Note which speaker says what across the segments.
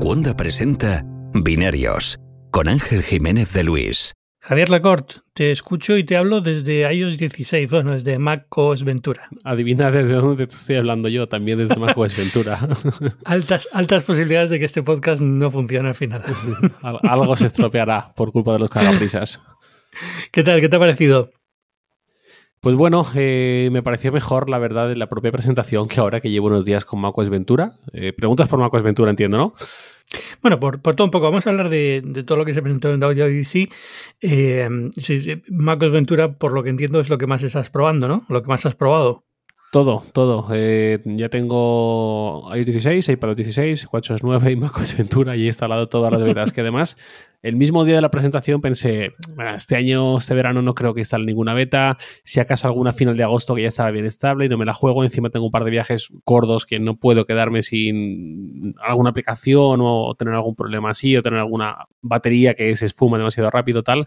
Speaker 1: Cuonda presenta Binarios con Ángel Jiménez de Luis.
Speaker 2: Javier Lacorte, te escucho y te hablo desde iOS 16, bueno, desde Mac OS Ventura.
Speaker 3: Adivina desde dónde te estoy hablando yo, también desde Mac OS Ventura.
Speaker 2: altas, altas posibilidades de que este podcast no funcione al final.
Speaker 3: Algo se estropeará por culpa de los cagaprisas.
Speaker 2: ¿Qué tal? ¿Qué te ha parecido?
Speaker 3: Pues bueno, eh, me pareció mejor, la verdad, en la propia presentación que ahora que llevo unos días con OS Ventura. Eh, preguntas por OS Ventura, entiendo, ¿no?
Speaker 2: Bueno, por, todo un poco, vamos a hablar de, todo lo que se presentó en WWDC. Eh, MacOS Ventura, por lo que entiendo, es lo que más estás probando, ¿no? Lo que más has probado.
Speaker 3: Todo, todo. Eh, ya tengo iOS 16, iPad 16, WatchOS 9 y macOS Ventura y he instalado todas las betas que además el mismo día de la presentación pensé, este año, este verano no creo que instale ninguna beta, si acaso alguna final de agosto que ya estará bien estable y no me la juego, encima tengo un par de viajes gordos que no puedo quedarme sin alguna aplicación o tener algún problema así o tener alguna batería que se esfuma demasiado rápido tal.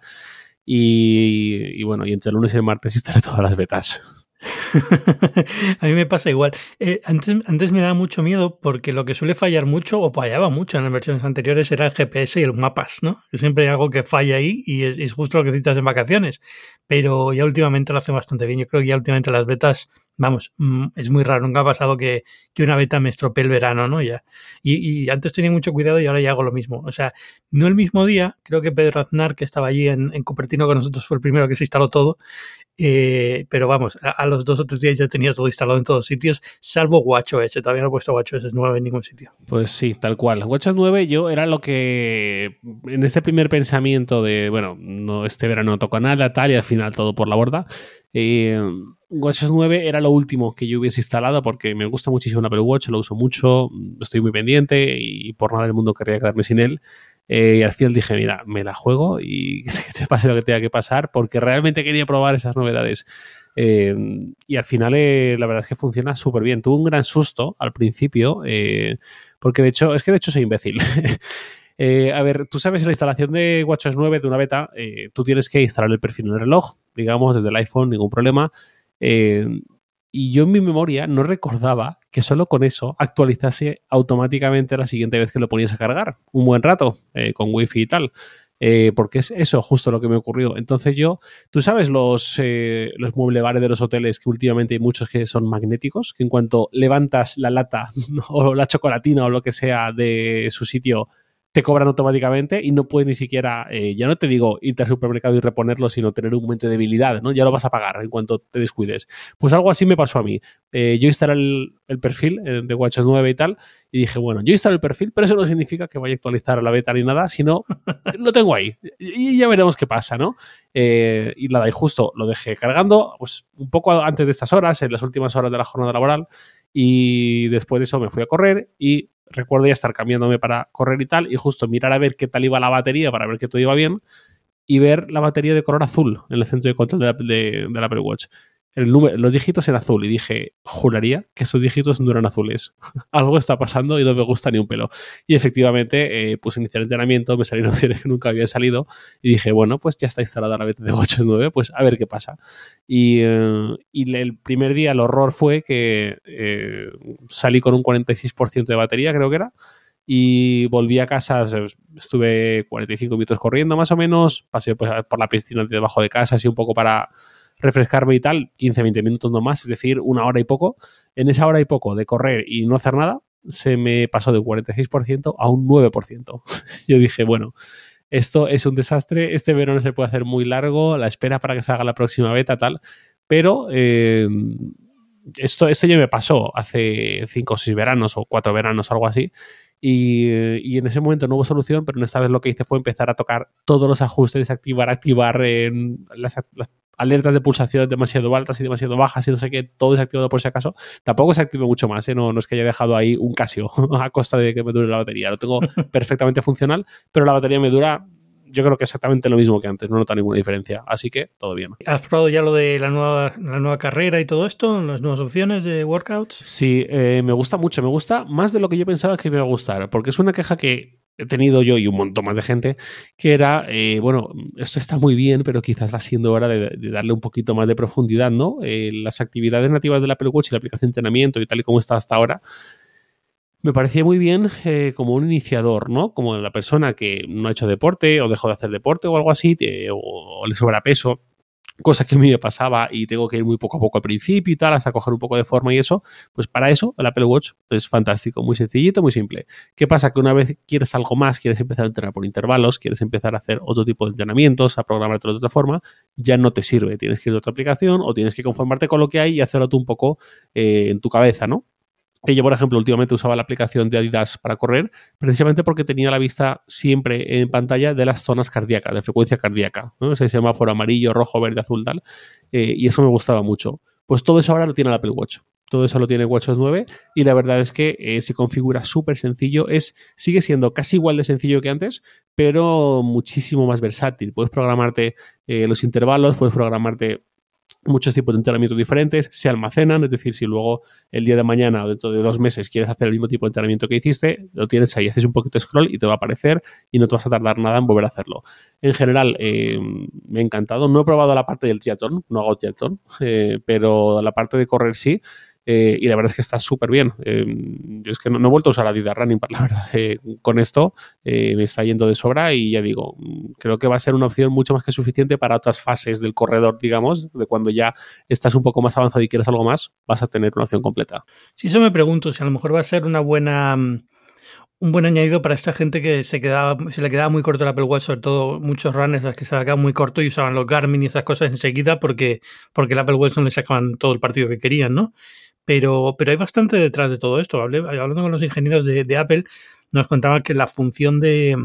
Speaker 3: Y, y bueno, y entre el lunes y el martes instalé todas las betas.
Speaker 2: a mí me pasa igual. Eh, antes, antes me daba mucho miedo porque lo que suele fallar mucho o fallaba mucho en las versiones anteriores era el GPS y los mapas, ¿no? Siempre hay algo que falla ahí y es, justo lo que necesitas en vacaciones. Pero ya últimamente lo hace bastante bien. Yo creo que ya últimamente las betas, vamos, mm, es muy raro. Nunca ha pasado que, que una beta me estropee el verano, ¿no? Ya. Y, antes tenía mucho cuidado y ahora ya hago lo mismo. O sea, no el mismo día, creo que Pedro Aznar, que estaba allí en, en Cupertino con nosotros, fue el primero que se instaló todo. Eh, pero vamos, a, los dos o tres días ya tenía todo instalado en todos sitios, salvo WatchOS. Todavía no he puesto WatchOS 9 en ningún sitio.
Speaker 3: Pues sí, tal cual. WatchOS 9 yo era lo que en este primer pensamiento de, bueno, no este verano no toca nada, tal, y al final todo por la borda. Eh, WatchOS 9 era lo último que yo hubiese instalado porque me gusta muchísimo un Apple Watch, lo uso mucho, estoy muy pendiente y por nada del mundo querría quedarme sin él. Eh, y al final dije, mira, me la juego y que te pase lo que tenga que pasar, porque realmente quería probar esas novedades. Eh, y al final, eh, la verdad es que funciona súper bien. Tuve un gran susto al principio, porque de hecho, es que de hecho soy imbécil. a ver, tú sabes, la instalación de WatchOS 9 de una beta, tú tienes que instalar el perfil en el reloj, digamos, desde el iPhone, ningún problema. Y yo en mi memoria no recordaba que solo con eso actualizase automáticamente la siguiente vez que lo ponías a cargar, un buen rato, eh, con wifi y tal. Eh, porque es eso justo lo que me ocurrió. Entonces yo, tú sabes los, eh, los mueblebares de los hoteles que últimamente hay muchos que son magnéticos, que en cuanto levantas la lata o la chocolatina o lo que sea de su sitio, te cobran automáticamente y no puedes ni siquiera, eh, ya no te digo irte al supermercado y reponerlo, sino tener un momento de debilidad, ¿no? Ya lo vas a pagar en cuanto te descuides. Pues algo así me pasó a mí. Eh, yo instalé el, perfil eh, de WatchOS 9 y tal, y dije, bueno, yo instalé el perfil, pero eso no significa que vaya a actualizar la beta ni nada, sino lo tengo ahí. Y ya veremos qué pasa, ¿no? y nada, y justo lo dejé cargando, pues un poco antes de estas horas, en las últimas horas de la jornada laboral, y después de eso me fui a correr y recuerdo ya estar cambiándome para correr y tal, y justo mirar a ver qué tal iba la batería para ver que todo iba bien, y ver la batería de color azul en el centro de control de la, de, de la Apple Watch el número, los dígitos en azul y dije, juraría que esos dígitos no eran azules. Algo está pasando y no me gusta ni un pelo. Y efectivamente, eh, puse iniciar el entrenamiento, me salieron opciones que nunca habían salido y dije, bueno, pues ya está instalada la beta de 8.9, pues a ver qué pasa. Y, eh, y, el primer día el horror fue que eh, salí con un 46% de batería, creo que era, y volví a casa, estuve 45 minutos corriendo más o menos, pasé pues, por la piscina de debajo de casa, así un poco para refrescarme y tal, 15-20 minutos nomás, es decir, una hora y poco. En esa hora y poco de correr y no hacer nada, se me pasó de un 46% a un 9%. Yo dije, bueno, esto es un desastre, este verano se puede hacer muy largo, la espera para que salga la próxima beta, tal, pero eh, esto, esto ya me pasó hace 5 o 6 veranos o 4 veranos, algo así. Y, y, en ese momento no hubo solución, pero en esta vez lo que hice fue empezar a tocar todos los ajustes, desactivar, activar las, las, alertas de pulsación demasiado altas y demasiado bajas y no sé qué, todo desactivado por si acaso. Tampoco se active mucho más, ¿eh? no, no es que haya dejado ahí un Casio a costa de que me dure la batería. Lo tengo perfectamente funcional, pero la batería me dura yo creo que exactamente lo mismo que antes, no nota ninguna diferencia, así que todo bien.
Speaker 2: ¿Has probado ya lo de la nueva, la nueva carrera y todo esto, las nuevas opciones de workouts?
Speaker 3: Sí, eh, me gusta mucho, me gusta más de lo que yo pensaba que me iba a gustar, porque es una queja que he tenido yo y un montón más de gente, que era, eh, bueno, esto está muy bien, pero quizás va siendo hora de, darle un poquito más de profundidad, ¿no? Eh, las actividades nativas de la Apple Watch y la aplicación de entrenamiento y tal y como está hasta ahora, me parecía muy bien eh, como un iniciador, ¿no? Como la persona que no ha hecho deporte o dejó de hacer deporte o algo así, o, le sobra peso, cosa que a mí me pasaba y tengo que ir muy poco a poco al principio y tal, hasta coger un poco de forma y eso, pues para eso el Apple Watch es fantástico, muy sencillito, muy simple. ¿Qué pasa? Que una vez quieres algo más, quieres empezar a entrenar por intervalos, quieres empezar a hacer otro tipo de entrenamientos, a programarte de otra forma, ya no te sirve. Tienes que ir a otra aplicación o tienes que conformarte con lo que hay y hacerlo tú un poco eh, en tu cabeza, ¿no? Yo, por ejemplo, últimamente usaba la aplicación de Adidas para correr, precisamente porque tenía la vista siempre en pantalla de las zonas cardíacas, de frecuencia cardíaca, ¿no? ese semáforo amarillo, rojo, verde, azul, tal, eh, y eso me gustaba mucho. Pues todo eso ahora lo tiene el Apple Watch. Todo eso lo tiene WatchOS 9 y la verdad es que eh, se configura súper sencillo. Es, sigue siendo casi igual de sencillo que antes, pero muchísimo más versátil. Puedes programarte eh, los intervalos, puedes programarte muchos tipos de entrenamientos diferentes, se almacenan, es decir, si luego el día de mañana o dentro de dos meses quieres hacer el mismo tipo de entrenamiento que hiciste, lo tienes ahí, haces un poquito de scroll y te va a aparecer y no te vas a tardar nada en volver a hacerlo. En general, eh, me ha encantado. No he probado la parte del triatlón, no hago triatlón, eh, pero la parte de correr sí. Eh, y la verdad es que está súper bien. Eh, yo es que no, he vuelto a usar Adidas Running, la verdad. Eh, con esto me está yendo de sobra y ya digo, creo que va a ser una opción mucho más que suficiente para otras fases del corredor, digamos, de cuando ya estás un poco más avanzado y quieres algo más, vas a tener una opción completa.
Speaker 2: Sí, eso me pregunto, si a lo mejor va a ser una buena un buen añadido para esta gente que se quedaba, se le quedaba muy corto el Apple Watch, sobre todo muchos runners que se le quedaba muy corto y usaban los Garmin y esas cosas enseguida porque, porque el Apple Watch no le sacaban todo el partido que querían, ¿no? Pero, pero hay bastante detrás de todo esto. hablando con los ingenieros de, Apple, nos contaban que la función de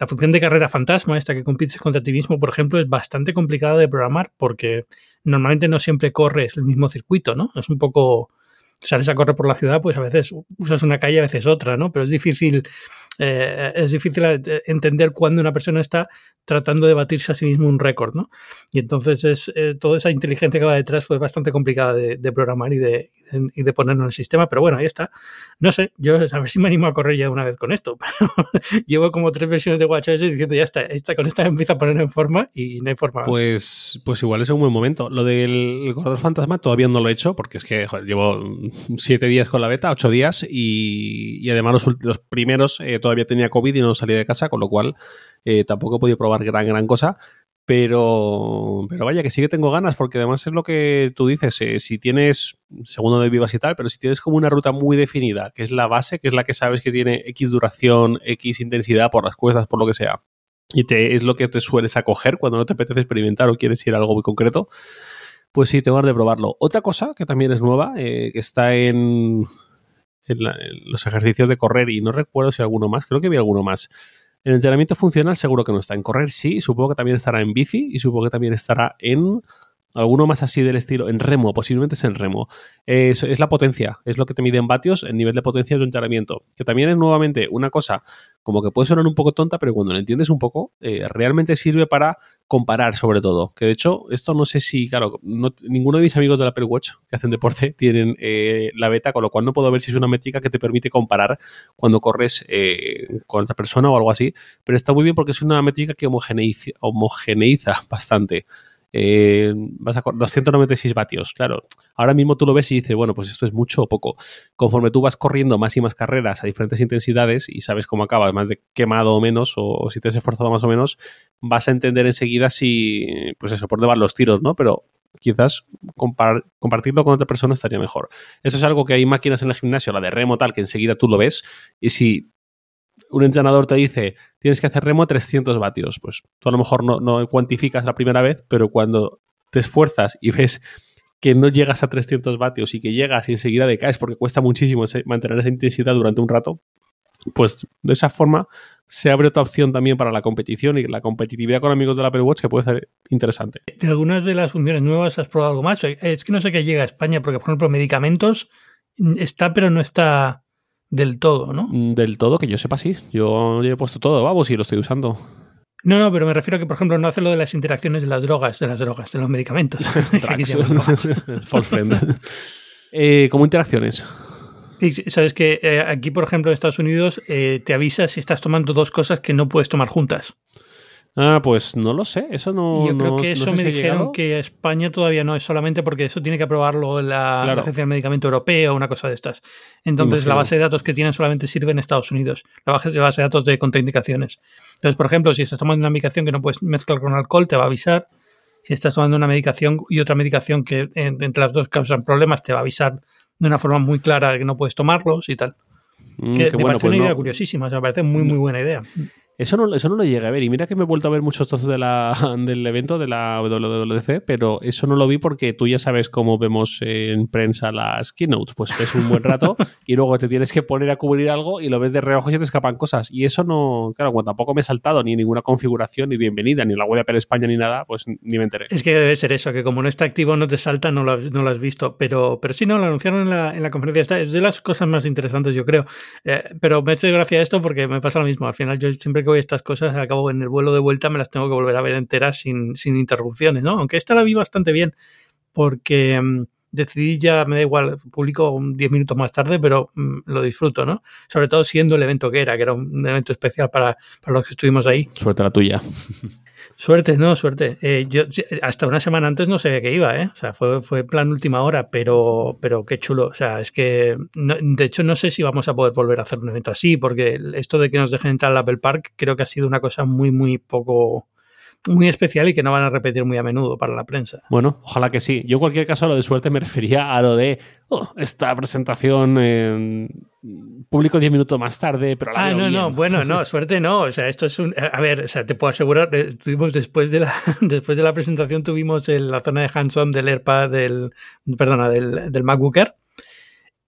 Speaker 2: la función de carrera fantasma, esta que compites contra ti mismo, por ejemplo, es bastante complicada de programar porque normalmente no siempre corres el mismo circuito, ¿no? Es un poco sales a correr por la ciudad, pues a veces usas una calle, a veces otra, ¿no? Pero es difícil eh, es difícil eh, entender cuando una persona está tratando de batirse a sí mismo un récord, ¿no? Y entonces es, eh, toda esa inteligencia que va detrás fue bastante complicada de, programar y de, y de ponerlo en el sistema, pero bueno, ahí está. No sé, yo a ver si me animo a correr ya una vez con esto, llevo como tres versiones de WatchOS diciendo ya está, esta, con esta empieza a poner en forma y no hay forma.
Speaker 3: Pues, pues igual es un buen momento. Lo del corredor fantasma todavía no lo he hecho porque es que llevo siete días con la beta, ocho días y, además los, primeros todavía tenía COVID y no salía de casa, con lo cual eh, tampoco he podido probar gran, gran cosa. Pero, pero vaya, que sí que tengo ganas, porque además es lo que tú dices, eh, si tienes, segundo de vivas y tal, pero si tienes como una ruta muy definida, que es la base, que es la que sabes que tiene X duración, X intensidad por las cuestas, por lo que sea, y es lo que te sueles acoger cuando no te apetece experimentar o quieres ir a algo muy concreto, pues sí, tengo ganas de probarlo. Otra cosa que también es nueva, eh, que está en, en, los ejercicios de correr y no recuerdo si alguno más, creo que vi alguno más. En entrenamiento funcional seguro que no está. En correr sí, supongo que también estará en bici y supongo que también estará en alguno más así del estilo, en remo, posiblemente es en remo. Es, la potencia, es lo que te mide en vatios, el nivel de potencia de tu entrenamiento. Que también es nuevamente una cosa como que puede sonar un poco tonta, pero cuando lo entiendes un poco, eh, realmente sirve para comparar sobre todo. Que de hecho, esto no sé si, claro, ninguno de mis amigos del Apple Watch que hacen deporte tienen eh, la beta, con lo cual no puedo ver si es una métrica que te permite comparar cuando corres eh, con otra persona o algo así, pero está muy bien porque es una métrica que homogeneiza bastante eh, vas a 296 vatios. Claro, ahora mismo tú lo ves y dices, bueno, pues esto es mucho o poco. Conforme tú vas corriendo más y más carreras a diferentes intensidades y sabes cómo acabas, más de quemado o menos, o, si te has esforzado más o menos, vas a entender enseguida si, pues eso, por van los tiros, ¿no? Pero quizás compartirlo con otra persona estaría mejor. Eso es algo que hay máquinas en el gimnasio, la de remo tal, que enseguida tú lo ves y si un entrenador te dice tienes que hacer remo a 300 vatios, pues tú a lo mejor no, no cuantificas la primera vez, pero cuando te esfuerzas y ves que no llegas a 300 vatios y que llegas y enseguida decaes porque cuesta muchísimo mantener esa intensidad durante un rato, pues de esa forma se abre otra opción también para la competición y la competitividad con amigos del Apple Watch que puede ser interesante.
Speaker 2: ¿De algunas de las funciones nuevas has probado algo más? Es que no sé qué llega a España porque, por ejemplo, medicamentos está pero no está del todo, ¿no?
Speaker 3: Mm, del todo, que yo sepa, sí. Yo he puesto todo, vamos, y lo estoy usando.
Speaker 2: No, no, pero me refiero a que, por ejemplo, no hace lo de las interacciones de las drogas, de las drogas, de los medicamentos.
Speaker 3: Eh, ¿Cómo interacciones?
Speaker 2: Sabes que eh, aquí, por ejemplo, en Estados Unidos, eh, te avisa si estás tomando dos cosas que no puedes tomar juntas.
Speaker 3: Ah, pues no lo sé, eso no.
Speaker 2: Yo creo
Speaker 3: no-
Speaker 2: que
Speaker 3: no
Speaker 2: eso
Speaker 3: sé
Speaker 2: me
Speaker 3: si
Speaker 2: dijeron que España todavía no es solamente porque eso tiene que aprobarlo la, la. Agencia del Medicamento Europeo o una cosa de estas. Entonces, la base de datos que tienen solamente sirve en Estados Unidos, la base de datos de contraindicaciones. Entonces, por ejemplo, si estás tomando una medicación que no puedes mezclar con alcohol, te va a avisar. Si estás tomando una medicación y otra medicación que en- entre las dos causan problemas, te va a avisar de una forma muy clara de que no puedes tomarlos y tal.
Speaker 3: Mm,
Speaker 2: Que me
Speaker 3: bueno,
Speaker 2: parece
Speaker 3: pues
Speaker 2: una idea
Speaker 3: no-
Speaker 2: curiosísima, o sea, me parece muy, muy buena idea.
Speaker 3: Eso no, eso no lo llegué a ver. Y mira que me he vuelto a ver muchos trozos de la, del evento de la WWDC, pero eso no lo vi porque tú ya sabes cómo vemos en prensa las keynotes. Pues ves un buen rato y luego te tienes que poner a cubrir algo y lo ves de reojo y se te escapan cosas. Y eso no, claro, como tampoco me he saltado ni ninguna configuración, ni bienvenida, ni la web de Apple España, ni nada, pues ni me enteré.
Speaker 2: Es que debe ser eso, que como no está activo no te salta, no lo has, no lo has visto. Pero, pero sí, no, lo anunciaron en la, en la conferencia. Es de las cosas más interesantes, yo creo. Eh, pero me hace gracia esto porque me pasa lo mismo. Al final, yo siempre a estas cosas, acabo en el vuelo de vuelta, me las tengo que volver a ver enteras sin, sin interrupciones, ¿no? Aunque esta la vi bastante bien, porque mm, decidí ya, me da igual, publico un 10 minutos más tarde, pero mm, lo disfruto, ¿no? Sobre todo siendo el evento que era, que era un evento especial para, para los que estuvimos ahí.
Speaker 3: Suerte la tuya.
Speaker 2: Suerte, no, suerte. Eh, yo hasta una semana antes no sabía que iba, ¿eh? O sea, fue, fue plan última hora, pero, pero qué chulo. O sea, es que no- de hecho no sé si vamos a poder volver a hacer un evento así, porque esto de que nos dejen entrar al Apple Park creo que ha sido una cosa muy, muy poco, muy especial y que no van a repetir muy a menudo para la prensa.
Speaker 3: Bueno, ojalá que sí. Yo en cualquier caso a lo de suerte me refería a lo de oh, esta presentación en público 10 minutos más tarde, pero la
Speaker 2: Ah, no,
Speaker 3: bien.
Speaker 2: no, bueno, no, suerte no. O sea, esto es un. A ver, o sea, te puedo asegurar, eh, tuvimos después de la, después de la presentación, tuvimos en la zona de hands-on del AirPad, del, perdona, del, del MacBook Air.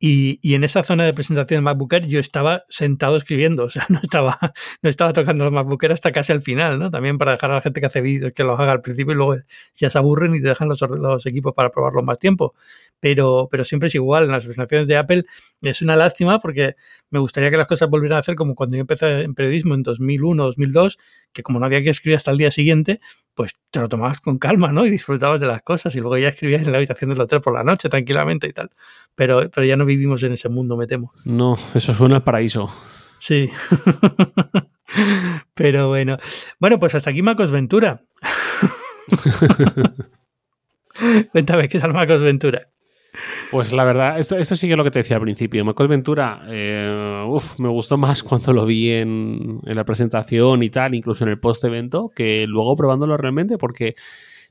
Speaker 2: Y, y en esa zona de presentación del MacBook yo estaba sentado escribiendo, o sea, no estaba, no estaba tocando los MacBook hasta casi al final, ¿no? También para dejar a la gente que hace vídeos que los haga al principio y luego ya se aburren y te dejan los, los equipos para probarlo más tiempo. Pero, pero siempre es igual, en las presentaciones de Apple es una lástima porque me gustaría que las cosas volvieran a hacer como cuando yo empecé en periodismo en 2001, 2002, que como no había que escribir hasta el día siguiente, pues te lo tomabas con calma, ¿no? Y disfrutabas de las cosas y luego ya escribías en la habitación del hotel por la noche tranquilamente y tal. Pero, pero ya no vivimos en ese mundo, me temo.
Speaker 3: No, eso suena al paraíso.
Speaker 2: Sí. pero bueno. Bueno, pues hasta aquí Macos Ventura. Cuéntame, ¿qué tal Macos Ventura?
Speaker 3: Pues la verdad, esto, esto sí que es lo que te decía al principio. Macos Ventura, eh, uf, me gustó más cuando lo vi en, en la presentación y tal, incluso en el post-evento, que luego probándolo realmente, porque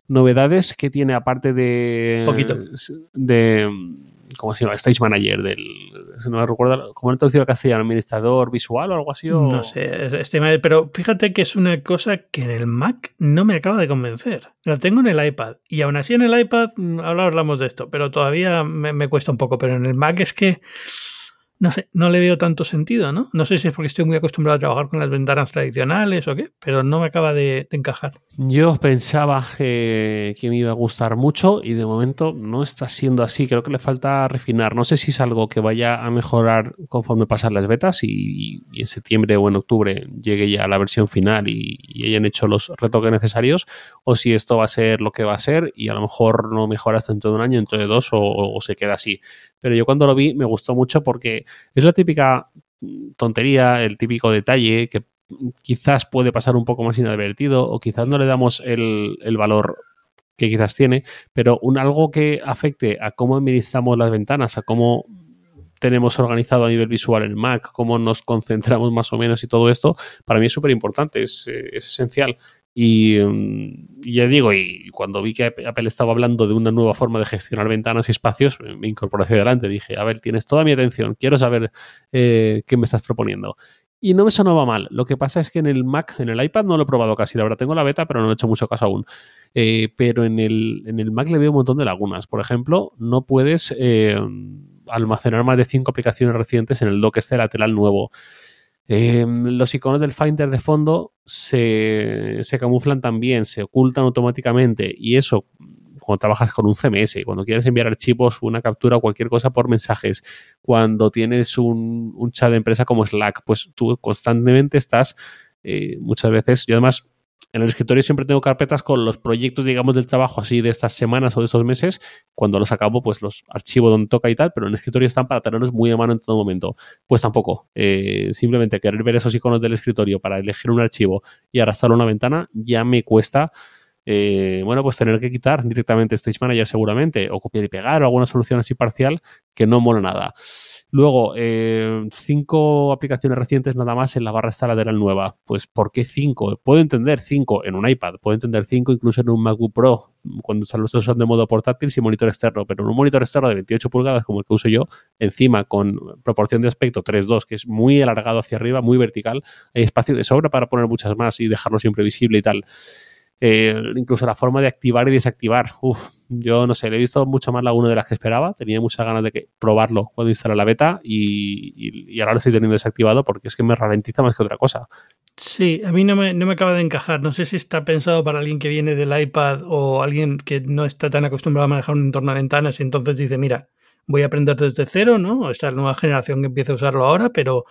Speaker 3: novedades que tiene aparte de...
Speaker 2: Poquito.
Speaker 3: De... ¿Cómo se llama? Stage Manager, del... No me recuerdo, ¿cómo lo traducido al castellano? ¿Administrador visual o algo así?
Speaker 2: No sé, este, pero fíjate que es una cosa que en el Mac no me acaba de convencer. La tengo en el iPad y aún así en el iPad, mm, ahora hablamos de esto, pero todavía me cuesta un poco. Pero en el Mac es que, no sé, no le veo tanto sentido, ¿no? No sé si es porque estoy muy acostumbrado a trabajar con las ventanas tradicionales o qué, pero no me acaba de, de encajar.
Speaker 3: Yo pensaba que, que me iba a gustar mucho y de momento no está siendo así. Creo que le falta refinar. No sé si es algo que vaya a mejorar conforme pasan las betas y, en septiembre o en octubre llegue ya la versión final y, hayan hecho los retoques necesarios o si esto va a ser lo que va a ser y a lo mejor no mejora hasta dentro de un año, dentro de dos o se queda así. Pero yo cuando lo vi me gustó mucho porque es la típica tontería, el típico detalle que quizás puede pasar un poco más inadvertido o quizás no le damos el, el valor que quizás tiene, pero un algo que afecte a cómo administramos las ventanas, a cómo tenemos organizado a nivel visual el Mac, cómo nos concentramos más o menos y todo esto, para mí es súper importante, es, eh, es, esencial. Y, um, y, ya digo, y cuando vi que Apple estaba hablando de una nueva forma de gestionar ventanas y espacios, me incorporé hacia adelante. Dije, a ver, tienes toda mi atención, quiero saber eh, qué me estás proponiendo. Y no me sonaba mal. Lo que pasa es que en el Mac, en el iPad no lo he probado casi. La verdad, tengo la beta, pero no he hecho mucho caso aún. Eh, pero en el, en el Mac le veo un montón de lagunas. Por ejemplo, no puedes eh, almacenar más de cinco aplicaciones recientes en el dock este lateral nuevo. Eh, los iconos del Finder de fondo se, se, camuflan también, se ocultan automáticamente y eso cuando trabajas con un CMS, cuando quieres enviar archivos, una captura o cualquier cosa por mensajes, cuando tienes un, un chat de empresa como Slack, pues tú constantemente estás eh, muchas veces, yo además En el escritorio siempre tengo carpetas con los proyectos, digamos, del trabajo así de estas semanas o de estos meses. Cuando los acabo, pues los archivo donde toca y tal, pero en el escritorio están para tenerlos muy a mano en todo momento. Pues tampoco. Eh, simplemente querer ver esos iconos del escritorio para elegir un archivo y arrastrarlo a una ventana ya me cuesta. Eh, bueno, pues tener que quitar directamente Stage Manager seguramente, o copiar y pegar, o alguna solución así parcial que no mola nada. Luego, eh, cinco aplicaciones recientes nada más en la barra esta lateral nueva. Pues, ¿por qué cinco? Puedo entender cinco en un iPad, puedo entender cinco incluso en un MacBook Pro, cuando lo estoy usando de modo portátil sin monitor externo, pero en un monitor externo de 28 pulgadas como el que uso yo, encima con proporción de aspecto 3.2, que es muy alargado hacia arriba, muy vertical, hay espacio de sobra para poner muchas más y dejarlo siempre visible y tal. Eh, incluso la forma de activar y desactivar. Uf, yo no sé, le he visto mucho más la 1 de las que esperaba. Tenía muchas ganas de probarlo cuando instala la beta y, ahora lo estoy teniendo desactivado porque es que me ralentiza más que otra cosa.
Speaker 2: Sí, a mí no me, no me acaba de encajar. No sé si está pensado para alguien que viene del iPad o alguien que no está tan acostumbrado a manejar un entorno de ventanas y entonces dice, mira, voy a aprender desde cero, ¿no? Esta nueva generación que empieza a usarlo ahora, pero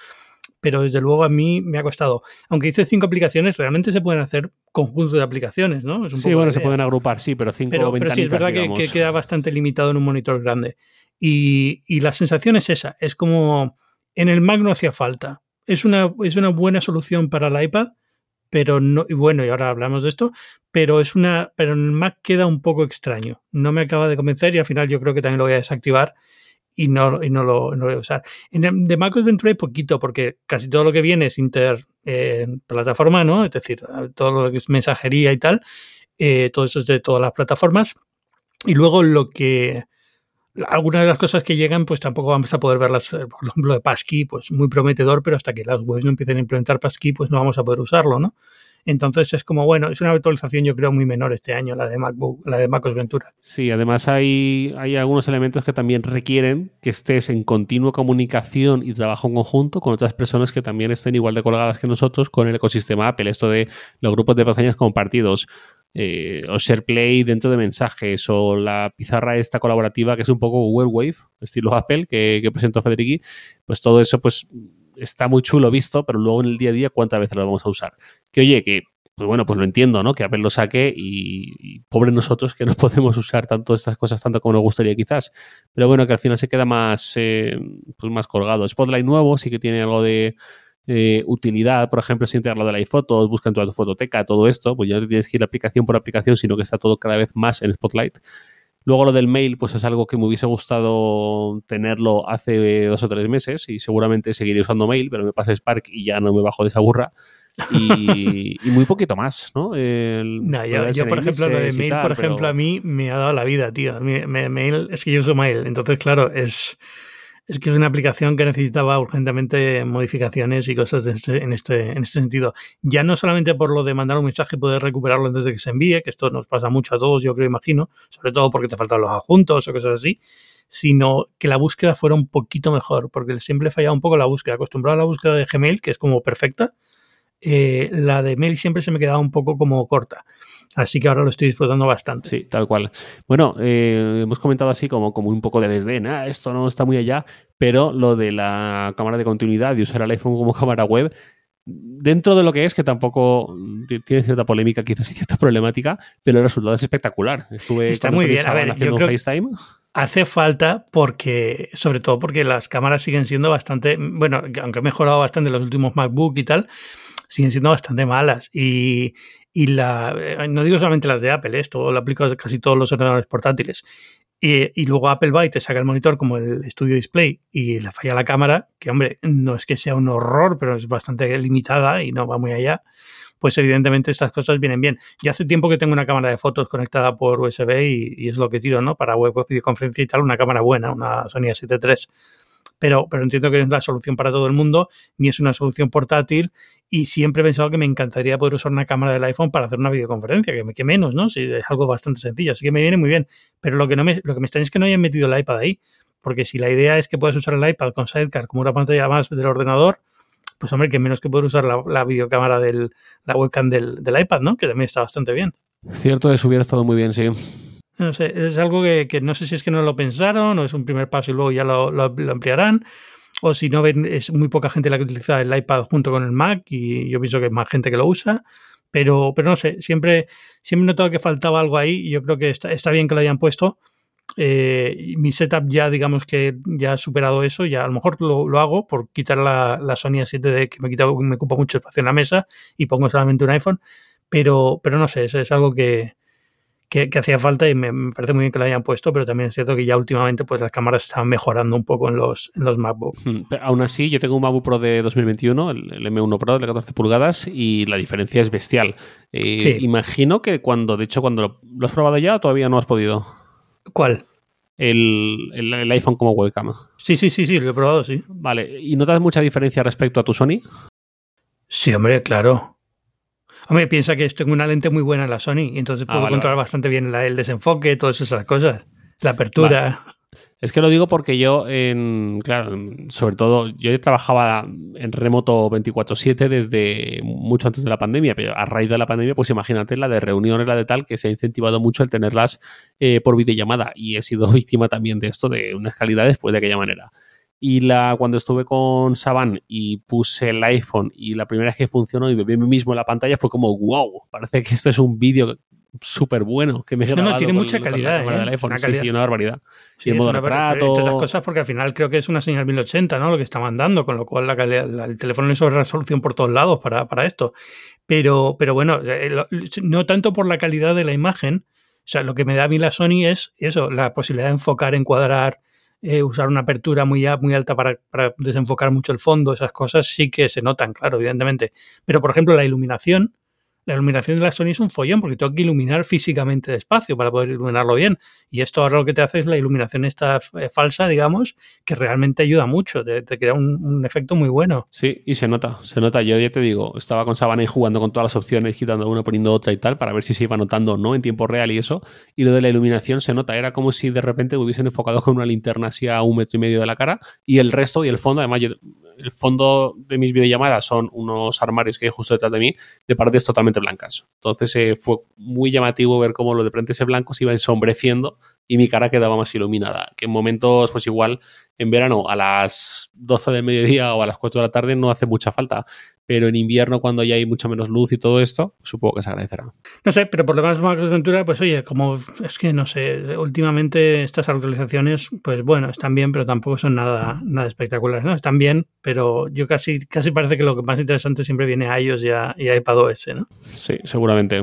Speaker 2: pero desde luego a mí me ha costado. Aunque hice cinco aplicaciones, realmente se pueden hacer conjuntos de aplicaciones, ¿no?
Speaker 3: sí, bueno, se pueden agrupar, sí, pero cinco
Speaker 2: pero, pero sí, es verdad que, queda bastante limitado en un monitor grande. Y, y, la sensación es esa, es como en el Mac no hacía falta. Es una, es una buena solución para el iPad, pero no, y bueno, y ahora hablamos de esto, pero es una, pero en el Mac queda un poco extraño. No me acaba de convencer y al final yo creo que también lo voy a desactivar y no, y no, lo, no voy a usar. En de MacOS Ventura hay poquito, porque casi todo lo que viene es inter eh, plataforma, ¿no? Es decir, todo lo que es mensajería y tal, eh, todo eso es de todas las plataformas. Y luego lo que algunas de las cosas que llegan, pues tampoco vamos a poder verlas, eh, por ejemplo, de Passkey, pues muy prometedor, pero hasta que las webs no empiecen a implementar Passkey, pues no vamos a poder usarlo, ¿no? Entonces es como, bueno, es una actualización yo creo muy menor este año, la de MacBook, la de MacOS Ventura.
Speaker 3: Sí, además hay, hay algunos elementos que también requieren que estés en continua comunicación y trabajo en conjunto con otras personas que también estén igual de colgadas que nosotros con el ecosistema Apple, esto de los grupos de pestañas compartidos. Eh, o SharePlay dentro de mensajes, o la pizarra esta colaborativa que es un poco Google Wave, estilo Apple, que, que presentó Federici, pues todo eso pues está muy chulo visto, pero luego en el día a día, ¿cuántas veces lo vamos a usar? Que oye, que, pues bueno, pues lo entiendo, ¿no? Que Apple lo saque y, pobre nosotros que no podemos usar tanto estas cosas tanto como nos gustaría quizás. Pero bueno, que al final se queda más, eh, pues más colgado. Spotlight nuevo sí que tiene algo de eh, utilidad, por ejemplo, si integrarlo de la iPhotos, buscan toda tu fototeca, todo esto, pues ya no tienes que ir aplicación por aplicación, sino que está todo cada vez más en Spotlight. Luego lo del mail, pues es algo que me hubiese gustado tenerlo hace dos o tres meses y seguramente seguiré usando mail, pero me pasa Spark y ya no me bajo de esa burra. Y, muy poquito más, ¿no?
Speaker 2: yo, por ejemplo, lo de mail, por ejemplo, a mí me ha dado la vida, tío. mail, es que yo uso mail, entonces, claro, es es que es una aplicación que necesitaba urgentemente modificaciones y cosas este, en, este, en este sentido. Ya no solamente por lo de mandar un mensaje y poder recuperarlo antes de que se envíe, que esto nos pasa mucho a todos, yo creo, imagino, sobre todo porque te faltan los adjuntos o cosas así, sino que la búsqueda fuera un poquito mejor, porque siempre fallaba un poco la búsqueda. Acostumbrado a la búsqueda de Gmail, que es como perfecta, eh, la de mail siempre se me quedaba un poco como corta. Así que ahora lo estoy disfrutando bastante.
Speaker 3: Sí, tal cual. Bueno, eh, hemos comentado así como, como un poco de desdén, ah, esto no está muy allá, pero lo de la cámara de continuidad y usar el iPhone como cámara web, dentro de lo que es, que tampoco tiene cierta polémica, quizás y cierta problemática, pero el resultado es espectacular. Estuve
Speaker 2: Está muy bien. A ver, yo creo FaceTime. Hace falta porque, sobre todo porque las cámaras siguen siendo bastante, bueno, aunque he mejorado bastante los últimos MacBook y tal, siguen siendo bastante malas. Y, y la, eh, no digo solamente las de Apple, esto lo aplico a casi todos los ordenadores portátiles. Y, luego Apple va y te saca el monitor como el Studio Display y le falla la cámara, que hombre, no es que sea un horror, pero es bastante limitada y no va muy allá. Pues evidentemente estas cosas vienen bien. Yo hace tiempo que tengo una cámara de fotos conectada por USB y, y es lo que tiro, ¿no? Para web, videoconferencia y tal, una cámara buena, una Sony A7 III pero, pero entiendo que es la solución para todo el mundo, ni es una solución portátil, y siempre he pensado que me encantaría poder usar una cámara del iPhone para hacer una videoconferencia, que, me, que menos, ¿no? Es algo bastante sencillo, así que me viene muy bien. Pero lo que, no me, lo que me extraña es que no hayan metido el iPad ahí, porque si la idea es que puedas usar el iPad con Sidecar como una pantalla más del ordenador, pues hombre, que menos que poder usar la, videocámara del, la webcam del, del iPad, ¿no? Que también está bastante bien.
Speaker 3: Cierto, eso hubiera estado muy bien, sí.
Speaker 2: No sé, es algo que, no sé si es que no lo pensaron o es un primer paso y luego ya lo, lo, ampliarán. O si no, ven, es muy poca gente la que utiliza el iPad junto con el Mac y yo pienso que es más gente que lo usa. Pero, pero no sé, siempre, siempre he que faltaba algo ahí y yo creo que está, está bien que lo hayan puesto. Eh, mi setup ya, digamos que ya ha superado eso, ya a lo mejor lo, lo hago por quitar la, la Sony A7D que me, quita, me ocupa mucho espacio en la mesa y pongo solamente un iPhone, pero, pero no sé, es algo que, que, que hacía falta y me, me, parece muy bien que lo hayan puesto, pero también es cierto que ya últimamente pues las cámaras están mejorando un poco en los, en los MacBook.
Speaker 3: Hmm, aún así, yo tengo un MacBook Pro de 2021, el, el M1 Pro de 14 pulgadas, y la diferencia es bestial. Eh, sí. Imagino que cuando, de hecho, cuando lo, lo, has probado ya, todavía no has podido.
Speaker 2: ¿Cuál?
Speaker 3: El, el, el, iPhone como webcam.
Speaker 2: Sí, sí, sí, sí, lo he probado, sí.
Speaker 3: Vale, ¿y notas mucha diferencia respecto a tu Sony?
Speaker 2: Sí, hombre, claro. Hombre, piensa que tengo una lente muy buena en la Sony y entonces puedo ah, vale, controlar vale. bastante bien la, el desenfoque, todas esas cosas. La apertura.
Speaker 3: Vale. Es que lo digo porque yo, en, claro, sobre todo, yo trabajaba en remoto 24/7 desde mucho antes de la pandemia, pero a raíz de la pandemia, pues imagínate la de reuniones, la de tal, que se ha incentivado mucho el tenerlas eh, por videollamada y he sido víctima también de esto, de unas calidades, pues de aquella manera. Y la, cuando estuve con Saban y puse el iPhone y la primera vez que funcionó y me vi mismo en la pantalla fue como, wow, parece que esto es un vídeo súper bueno que me he
Speaker 2: no, no, tiene mucha calidad,
Speaker 3: ¿eh? del iPhone.
Speaker 2: Una
Speaker 3: calidad. Sí, sí, una barbaridad.
Speaker 2: Sí, y el modo una, retrato... Todas las cosas porque al final creo que es una señal 1080, ¿no? Lo que está mandando, con lo cual la calidad, la, el teléfono es sobre resolución por todos lados para, para esto. Pero, pero bueno, eh, no tanto por la calidad de la imagen, o sea, lo que me da a mí la Sony es eso, la posibilidad de enfocar, encuadrar, eh, usar una apertura muy, muy alta para, para, desenfocar mucho el fondo, esas cosas sí que se notan, claro, evidentemente. Pero, por ejemplo, la iluminación, la iluminación de la Sony es un follón porque tengo que iluminar físicamente el espacio para poder iluminarlo bien. Y esto ahora lo que te hace es la iluminación esta eh, falsa, digamos, que realmente ayuda mucho, te, te crea un, un, efecto muy bueno.
Speaker 3: Sí, y se nota, se nota. Yo ya te digo, estaba con Sabana y jugando con todas las opciones, quitando una, poniendo otra y tal, para ver si se iba notando o no en tiempo real y eso. Y lo de la iluminación se nota, era como si de repente me hubiesen enfocado con una linterna así a un metro y medio de la cara y el resto y el fondo, además yo el fondo de mis videollamadas son unos armarios que hay justo detrás de mí, de paredes totalmente blancas. Entonces eh, fue muy llamativo ver cómo lo de frente blanco se iba ensombreciendo y mi cara quedaba más iluminada. Que en momentos, pues igual en verano a las 12 del mediodía o a las 4 de la tarde no hace mucha falta, pero en invierno cuando ya hay mucha menos luz y todo esto, supongo que se agradecerá.
Speaker 2: No sé, pero por lo demás Macros Ventura, pues oye, como es que no sé, últimamente estas actualizaciones, pues bueno, están bien, pero tampoco son nada, nada espectaculares, ¿no? Están bien, pero yo casi, casi parece que lo que más interesante siempre viene a iOS y a, y a iPadOS, ¿no?
Speaker 3: Sí, seguramente.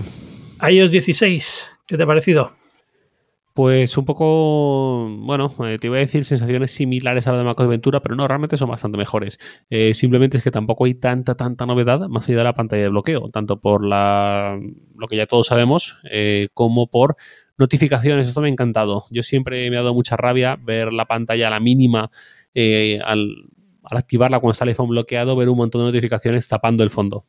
Speaker 2: iOS 16, ¿qué te ha parecido?
Speaker 3: Pues un poco, bueno, eh, te iba a decir sensaciones similares a la de Macos Ventura, pero no, realmente son bastante mejores. Eh, simplemente es que tampoco hay tanta, tanta novedad más allá de la pantalla de bloqueo, tanto por la, lo que ya todos sabemos, eh, como por notificaciones. Esto me ha encantado. Yo siempre me ha dado mucha rabia ver la pantalla a la mínima eh, al, al activarla cuando está el iPhone bloqueado, ver un montón de notificaciones tapando el fondo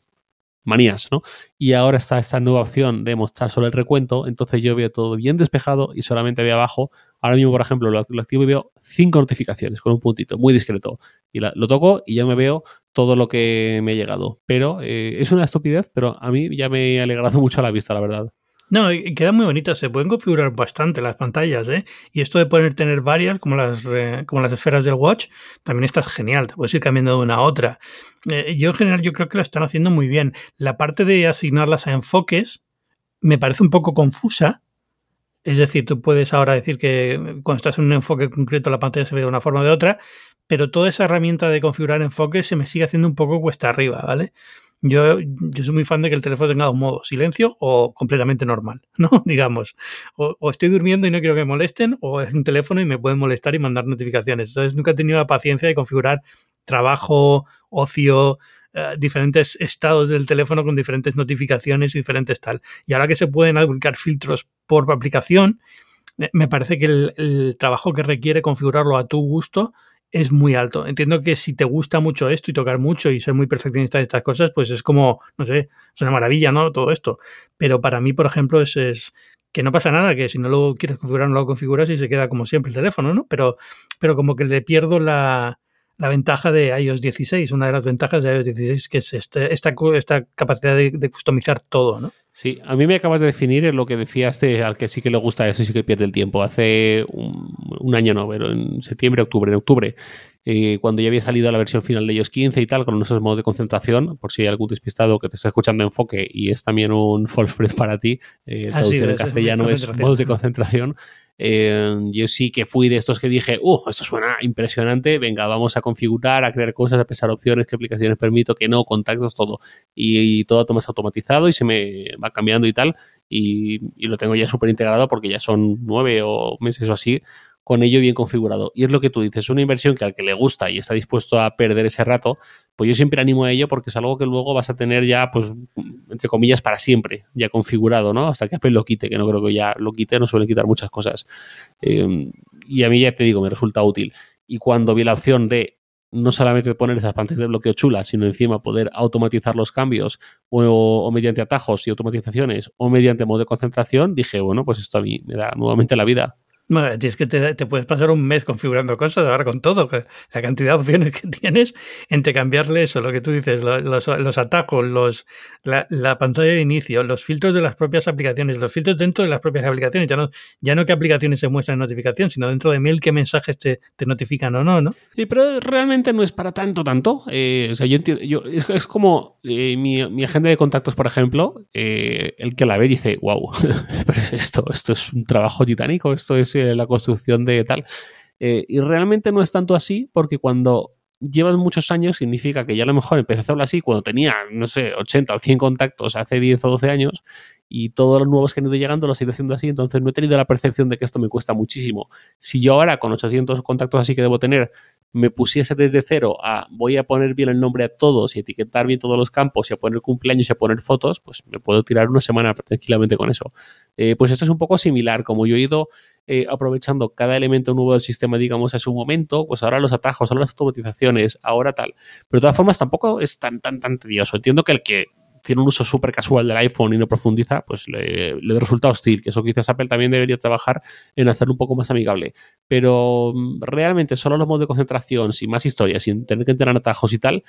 Speaker 3: manías, ¿no? Y ahora está esta nueva opción de mostrar solo el recuento, entonces yo veo todo bien despejado y solamente veo abajo, ahora mismo, por ejemplo, lo, activo y veo cinco notificaciones con un puntito muy discreto. Y lo toco y ya me veo todo lo que me ha llegado. Pero eh, es una estupidez, pero a mí ya me ha alegrado mucho a la vista, la verdad.
Speaker 2: No, queda muy bonito, se pueden configurar bastante las pantallas, ¿eh? Y esto de poder tener varias, como las, eh, como las esferas del Watch, también está genial, te puedes ir cambiando de una a otra. Eh, yo en general yo creo que lo están haciendo muy bien. La parte de asignarlas a enfoques me parece un poco confusa, es decir, tú puedes ahora decir que cuando estás en un enfoque concreto la pantalla se ve de una forma o de otra, pero toda esa herramienta de configurar enfoques se me sigue haciendo un poco cuesta arriba, ¿vale? Yo, yo soy muy fan de que el teléfono tenga un modo silencio o completamente normal, ¿no? Digamos. O, o, estoy durmiendo y no quiero que me molesten, o es un teléfono y me pueden molestar y mandar notificaciones. Entonces nunca he tenido la paciencia de configurar trabajo, ocio, uh, diferentes estados del teléfono con diferentes notificaciones y diferentes tal. Y ahora que se pueden aplicar filtros por aplicación, me parece que el trabajo que requiere configurarlo a tu gusto es muy alto. Entiendo que si te gusta mucho esto y tocar mucho y ser muy perfeccionista de estas cosas, pues es como, no sé, es una maravilla, ¿no? Todo esto. Pero para mí, por ejemplo, es, es que no pasa nada, que si no lo quieres configurar, no lo configuras y se queda como siempre el teléfono, ¿no? Pero, pero como que le pierdo la, la ventaja de iOS 16, una de las ventajas de iOS 16 que es este, esta, esta capacidad de, de customizar todo, ¿no?
Speaker 3: Sí, a mí me acabas de definir lo que decías de al que sí que le gusta eso y sí que pierde el tiempo. Hace un, un año, no, pero en septiembre, octubre, en octubre, eh, cuando ya había salido la versión final de iOS 15 y tal, con esos modos de concentración, por si hay algún despistado que te está escuchando enfoque y es también un false para ti, eh,
Speaker 2: Ah, sí,
Speaker 3: traducción en castellano es modos de concentración. Eh, yo sí que fui de estos que dije, uh, esto suena impresionante, venga, vamos a configurar, a crear cosas, a pensar opciones, qué aplicaciones permito, que no, contactos, todo. Y, todo automatizado y se me va cambiando y tal. Y, y lo tengo ya súper integrado porque ya son nueve o meses o así con ello bien configurado. Y es lo que tú dices, una inversión que al que le gusta y está dispuesto a perder ese rato, pues yo siempre animo a ello porque es algo que luego vas a tener ya, pues, entre comillas, para siempre, ya configurado, ¿no? Hasta que Apple lo quite, que no creo que ya lo quite, no suelen quitar muchas cosas. Eh, y a mí ya te digo, me resulta útil. Y cuando vi la opción de no solamente poner esas pantallas de bloqueo chulas, sino encima poder automatizar los cambios o, o, mediante atajos y automatizaciones o mediante modo de concentración, dije, bueno, pues esto a mí me da nuevamente la vida.
Speaker 2: Bueno, es que te, te, puedes pasar un mes configurando cosas ahora con todo. La cantidad de opciones que tienes entre cambiarle eso, lo que tú dices, los, los, atajos, los, la, la, pantalla de inicio, los filtros de las propias aplicaciones, los filtros dentro de las propias aplicaciones. Ya no, ya no qué aplicaciones se muestran en notificación, sino dentro de mail qué mensajes te, te notifican o no, ¿no?
Speaker 3: Sí, pero realmente no es para tanto, tanto. Eh, o sea, yo entiendo, yo, es, es como eh, mi, mi, agenda de contactos, por ejemplo, eh, el que la ve dice, wow, pero esto, esto es un trabajo titánico, esto es la construcción de tal. Eh, y realmente no es tanto así, porque cuando llevas muchos años significa que ya a lo mejor empecé a hacerlo así cuando tenía, no sé, 80 o 100 contactos hace 10 o 12 años y todos los nuevos que han ido llegando los he ido haciendo así, entonces no he tenido la percepción de que esto me cuesta muchísimo. Si yo ahora con 800 contactos así que debo tener me pusiese desde cero a voy a poner bien el nombre a todos y etiquetar bien todos los campos y a poner cumpleaños y a poner fotos, pues me puedo tirar una semana tranquilamente con eso. Eh, pues esto es un poco similar, como yo he ido eh, aprovechando cada elemento nuevo del sistema, digamos, a su momento, pues ahora los atajos, ahora las automatizaciones, ahora tal. Pero de todas formas tampoco es tan, tan, tan tedioso. Entiendo que el que tiene un uso súper casual del iPhone y no profundiza, pues le, resulta hostil, que eso quizás Apple también debería trabajar en hacerlo un poco más amigable. Pero mm, realmente solo los modos de concentración, sin más historias, sin tener que tener atajos y tal,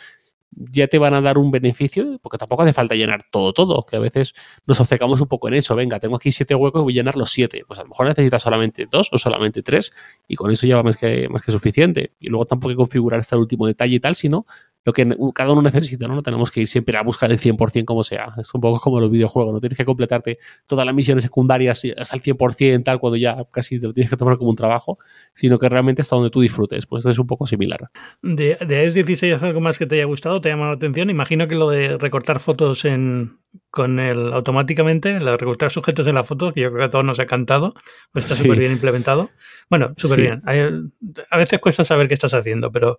Speaker 3: ya te van a dar un beneficio, porque tampoco hace falta llenar todo, todo, que a veces nos obcecamos un poco en eso. Venga, tengo aquí siete huecos, voy a llenar los siete. Pues a lo mejor necesitas solamente dos o solamente tres, y con eso ya va más que suficiente. Y luego tampoco hay que configurar hasta el último detalle y tal, sino lo que cada uno necesita, ¿no? No tenemos que ir siempre a buscar el 100% como sea. Es un poco como los videojuegos, no tienes que completarte todas las misiones secundarias hasta el 100% tal, cuando ya casi te lo tienes que tomar como un trabajo, sino que realmente hasta donde tú disfrutes. Pues esto es un poco similar.
Speaker 2: De, de iOS 16 ¿es algo más que te haya gustado? ¿Te ha llamado la atención? Imagino que lo de recortar fotos en con el automáticamente, lo de recortar sujetos en la foto, que yo creo que a todos nos ha cantado, pues está súper sí. bien implementado. Bueno, súper sí. bien. A veces cuesta saber qué estás haciendo, pero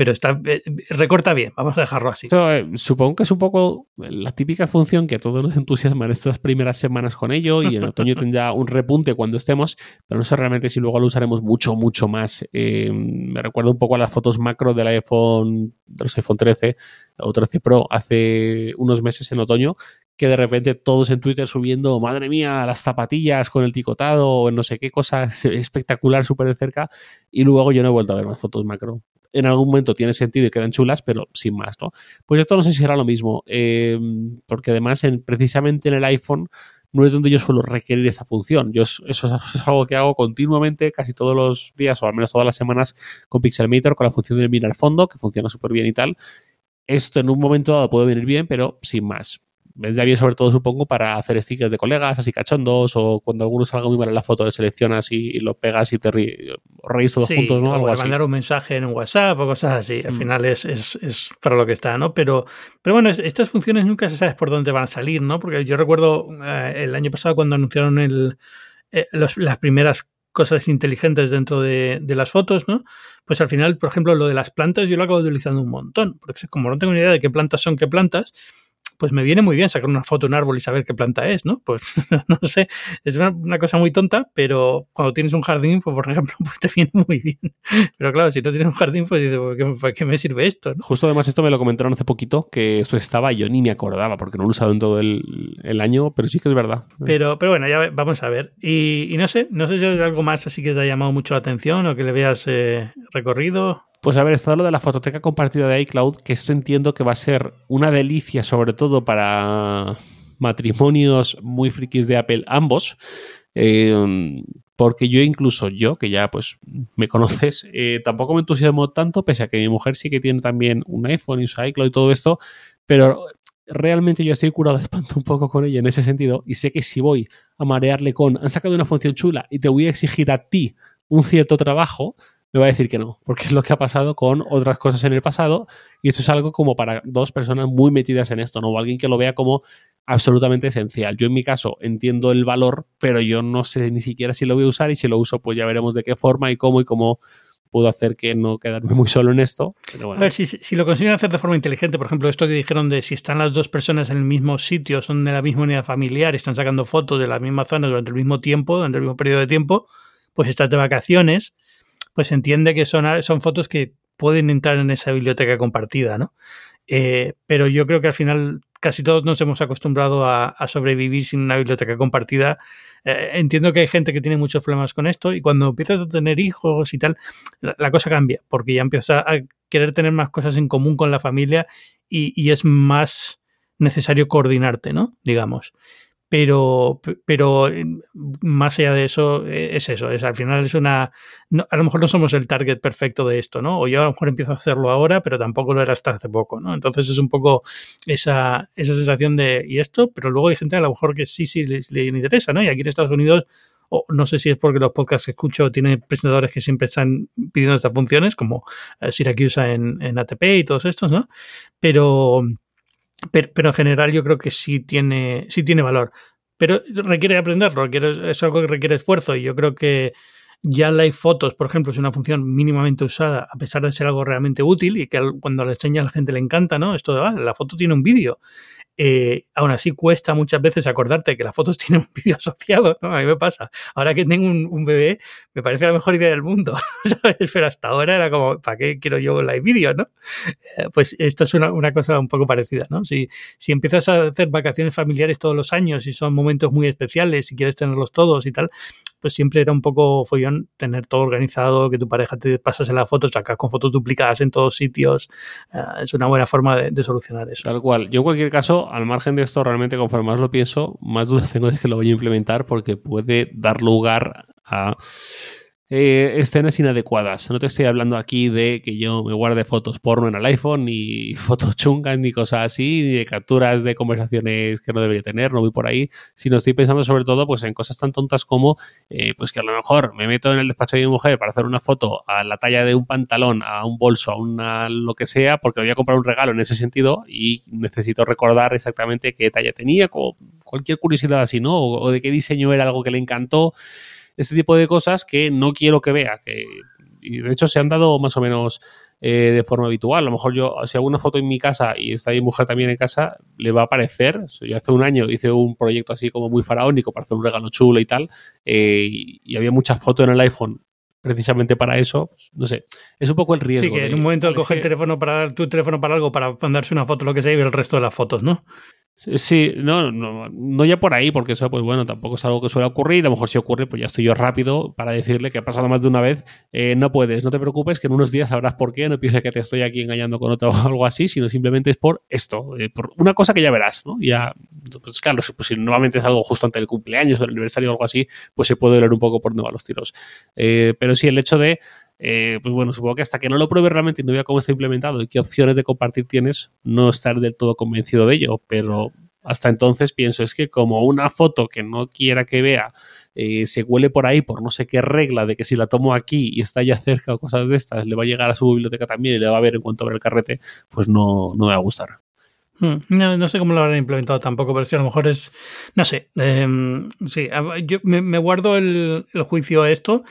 Speaker 2: pero está eh, recorta bien, vamos a dejarlo así.
Speaker 3: So, eh, supongo que es un poco la típica función que a todos nos entusiasma en estas primeras semanas con ello y en otoño tendrá un repunte cuando estemos, pero no sé realmente si luego lo usaremos mucho, mucho más. Eh, me recuerda un poco a las fotos macro del iPhone, de los iPhone 13 o 13 Pro hace unos meses en otoño, que de repente todos en Twitter subiendo, madre mía, las zapatillas con el ticotado o no sé qué cosa espectacular súper de cerca y luego yo no he vuelto a ver más fotos macro en algún momento tiene sentido y quedan chulas, pero sin más, ¿no? Pues esto no sé si será lo mismo, eh, porque además en, precisamente en el iPhone no es donde yo suelo requerir esa función. Yo eso es, es, algo que hago continuamente, casi todos los días o al menos todas las semanas con Pixelmator, con la función de mirar al fondo, que funciona súper bien y tal. Esto en un momento dado puede venir bien, pero sin más vendría bien sobre todo supongo para hacer stickers de colegas así cachondos o cuando alguno salga muy mal en la foto le seleccionas y, y lo pegas y te reís todos
Speaker 2: sí,
Speaker 3: juntos, ¿no?
Speaker 2: O
Speaker 3: Algo
Speaker 2: para
Speaker 3: así.
Speaker 2: mandar un mensaje en un WhatsApp o cosas así. Al mm. final es, es, es, para lo que está, ¿no? Pero, pero bueno, estas funciones nunca se sabe por dónde van a salir, ¿no? Porque yo recuerdo eh, el año pasado cuando anunciaron el, eh, los, las primeras cosas inteligentes dentro de, de, las fotos, ¿no? Pues al final, por ejemplo, lo de las plantas yo lo acabo utilizando un montón, porque como no tengo ni idea de qué plantas son qué plantas, pues me viene muy bien sacar una foto de un árbol y saber qué planta es, ¿no? Pues no sé, es una, una, cosa muy tonta, pero cuando tienes un jardín, pues por ejemplo, pues te viene muy bien. Pero claro, si no tienes un jardín, pues dices, ¿para qué, ¿para qué me sirve esto? ¿no?
Speaker 3: Justo además esto me lo comentaron hace poquito, que eso estaba, yo ni me acordaba, porque no lo he usado en todo el, el año, pero sí que es verdad.
Speaker 2: Pero, pero bueno, ya vamos a ver. Y, y, no sé, no sé si hay algo más así que te ha llamado mucho la atención o que le veas eh, recorrido.
Speaker 3: Pues a ver, está lo de la fototeca compartida de iCloud, que esto entiendo que va a ser una delicia, sobre todo para matrimonios muy frikis de Apple, ambos. Eh, porque yo incluso yo, que ya pues me conoces, eh, tampoco me entusiasmo tanto, pese a que mi mujer sí que tiene también un iPhone y su iCloud y todo esto, pero realmente yo estoy curado de espanto un poco con ella en ese sentido y sé que si voy a marearle con, han sacado una función chula y te voy a exigir a ti un cierto trabajo, me va a decir que no, porque es lo que ha pasado con otras cosas en el pasado y esto es algo como para dos personas muy metidas en esto, ¿no? O alguien que lo vea como absolutamente esencial. Yo en mi caso entiendo el valor, pero yo no sé ni siquiera si lo voy a usar y si lo uso pues ya veremos de qué forma y cómo y cómo puedo hacer que no quedarme muy solo en esto. A
Speaker 2: ver, si, si, lo consiguen hacer de forma inteligente, por ejemplo, esto que dijeron de si están las dos personas en el mismo sitio, son de la misma unidad familiar, están sacando fotos de la misma zona durante el mismo tiempo, durante el mismo periodo de tiempo, pues estás de vacaciones, pues entiende que son, son fotos que pueden entrar en esa biblioteca compartida, ¿no? Eh, pero yo creo que al final casi todos nos hemos acostumbrado a, sobrevivir sin una biblioteca compartida. Eh, entiendo que hay gente que tiene muchos problemas con esto y cuando empiezas a tener hijos y tal, la, cosa cambia porque ya empiezas a querer tener más cosas en común con la familia y, y es más necesario coordinarte, ¿no? Digamos pero, pero eh, más allá de eso, eh, es eso, es al final es una, a lo mejor no somos el target perfecto de esto, ¿no? O yo a lo mejor empiezo a hacerlo ahora, pero tampoco lo era hasta hace poco, ¿no? Entonces es un poco esa, esa sensación de, ¿y esto? Pero luego hay gente a lo mejor que sí, sí les, interesa, ¿no? Y aquí en Estados Unidos, o no sé si es porque los podcasts que escucho tienen presentadores que siempre están pidiendo estas funciones, como eh, Syracuse en, en ATP y todos estos, ¿no? Pero pero, en general yo creo que sí tiene, sí tiene valor. Pero requiere aprenderlo, requiere, es algo que requiere esfuerzo y yo creo que ya Live Fotos, por ejemplo, es una función mínimamente usada, a pesar de ser algo realmente útil y que cuando le enseña a la gente le encanta, ¿no? Esto de, ah, la foto tiene un vídeo. Eh, aún así cuesta muchas veces acordarte que las fotos tienen un vídeo asociado, ¿no? A mí me pasa. Ahora que tengo un, bebé, me parece la mejor idea del mundo, ¿sabes? Pero hasta ahora era como, ¿para qué quiero yo live vídeo, no? Eh, pues esto es una, una, cosa un poco parecida, ¿no? Si, si empiezas a hacer vacaciones familiares todos los años y son momentos muy especiales y quieres tenerlos todos y tal, pues siempre era un poco follón tener todo organizado, que tu pareja te pasase la foto, sacas con fotos duplicadas en todos sitios. Eh, es una buena forma de, solucionar eso.
Speaker 3: Tal cual. Yo en cualquier caso, al margen de esto, realmente conforme más lo pienso, más dudas tengo de que lo voy a implementar porque puede dar lugar a eh, escenas inadecuadas. No te estoy hablando aquí de que yo me guarde fotos porno en el iPhone, ni fotos chungas, ni cosas así, ni de capturas de conversaciones que no debería tener, no voy por ahí, sino estoy pensando sobre todo pues, en cosas tan tontas como eh, pues que a lo mejor me meto en el despacho de mi mujer para hacer una foto a la talla de un pantalón, a un bolso, a una lo que sea, porque voy a comprar un regalo en ese sentido y necesito recordar exactamente qué talla tenía, cualquier curiosidad así, ¿no? o de qué diseño era algo que le encantó este tipo de cosas que no quiero que vea. Que, y de hecho se han dado más o menos eh, de forma habitual. A lo mejor yo, si hago una foto en mi casa y está mi mujer también en casa, le va a aparecer. Yo hace un año hice un proyecto así como muy faraónico para hacer un regalo chulo y tal, eh, y, había muchas fotos en el iPhone precisamente para eso, no sé, es un poco el riesgo.
Speaker 2: Sí, que en un momento coge el teléfono para tu teléfono para algo, para mandarse una foto, lo que sea, y ver el resto de las fotos, ¿no?
Speaker 3: Sí, no, no, no ya por ahí, porque eso, pues bueno, tampoco es algo que suele ocurrir. A lo mejor si ocurre, pues ya estoy yo rápido para decirle que ha pasado más de una vez. Eh, no puedes, no te preocupes, que en unos días sabrás por qué. No pienses que te estoy aquí engañando con otro o algo así, sino simplemente es por esto, eh, por una cosa que ya verás, ¿no? Ya, pues claro, pues si nuevamente es algo justo antes del cumpleaños o el aniversario o algo así, pues se puede ver un poco por dónde van los tiros. Eh, pero sí, el hecho de eh, pues bueno, supongo que hasta que no lo pruebes realmente y no vea cómo está implementado y qué opciones de compartir tienes, no estar del todo convencido de ello, pero hasta entonces pienso es que como una foto que no quiera que vea eh, se huele por ahí por no sé qué regla de que si la tomo aquí y está ya cerca o cosas de estas, le va a llegar a su biblioteca también y le va a ver en cuanto abra el carrete, pues no, no me va a gustar.
Speaker 2: Hmm, no, sé cómo lo habrán implementado tampoco, pero si a lo mejor es, no sé, em, sí, yo me, guardo el, el, juicio a esto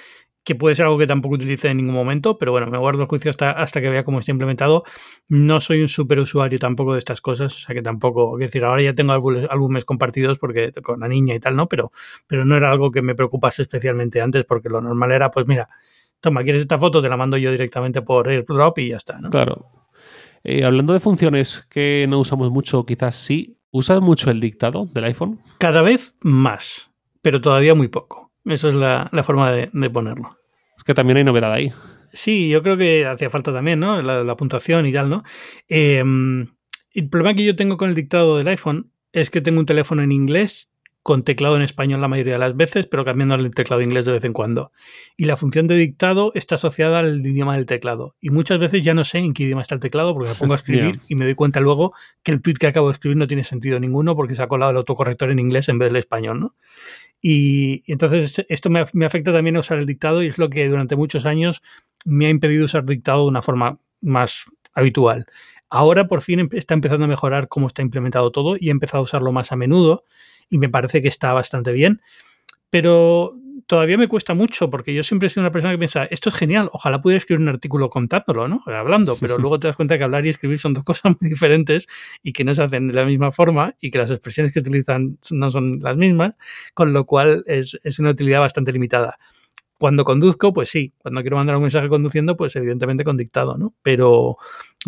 Speaker 2: que puede ser algo que tampoco utilice en ningún momento, pero bueno, me guardo el juicio hasta, hasta que vea cómo está implementado. No soy un super usuario tampoco de estas cosas, o sea que tampoco, quiero decir, ahora ya tengo álbumes, compartidos porque con la niña y tal, ¿no? Pero, pero no era algo que me preocupase especialmente antes, porque lo normal era, pues mira, toma, ¿quieres esta foto? Te la mando yo directamente por AirDrop y ya está, ¿no?
Speaker 3: Claro. Eh, hablando de funciones que no usamos mucho, quizás sí, ¿usas mucho el dictado del iPhone?
Speaker 2: Cada vez más, pero todavía muy poco. Esa es la, forma de ponerlo.
Speaker 3: Es que también hay novedad ahí.
Speaker 2: Sí, yo creo que hacía falta también, ¿no? La, puntuación y tal, ¿no? Em, el problema que yo tengo con el dictado del iPhone es que tengo un teléfono en inglés con teclado en español la mayoría de las veces, pero cambiando el teclado inglés de vez en cuando. Y la función de dictado está asociada al idioma del teclado. Y muchas veces ya no sé en qué idioma está el teclado porque me pongo a escribir y me doy cuenta luego que el tweet que acabo de escribir no tiene sentido ninguno porque se ha colado el autocorrector en inglés en vez del español, ¿no? Y, entonces esto me, me afecta también a usar el dictado y es lo que durante muchos años me ha impedido usar dictado de una forma más habitual. Ahora por fin está empezando a mejorar cómo está implementado todo y he empezado a usarlo más a menudo y me parece que está bastante bien. Pero todavía me cuesta mucho porque yo siempre he sido una persona que piensa, esto es genial, ojalá pudiera escribir un artículo contándolo, ¿no? Hablando, pero luego te das cuenta que hablar y escribir son dos cosas muy diferentes y que no se hacen de la misma forma y que las expresiones que utilizan no son las mismas, con lo cual es, es una utilidad bastante limitada. Cuando conduzco, pues sí. Cuando quiero mandar un mensaje conduciendo, pues evidentemente con dictado, ¿no? Pero,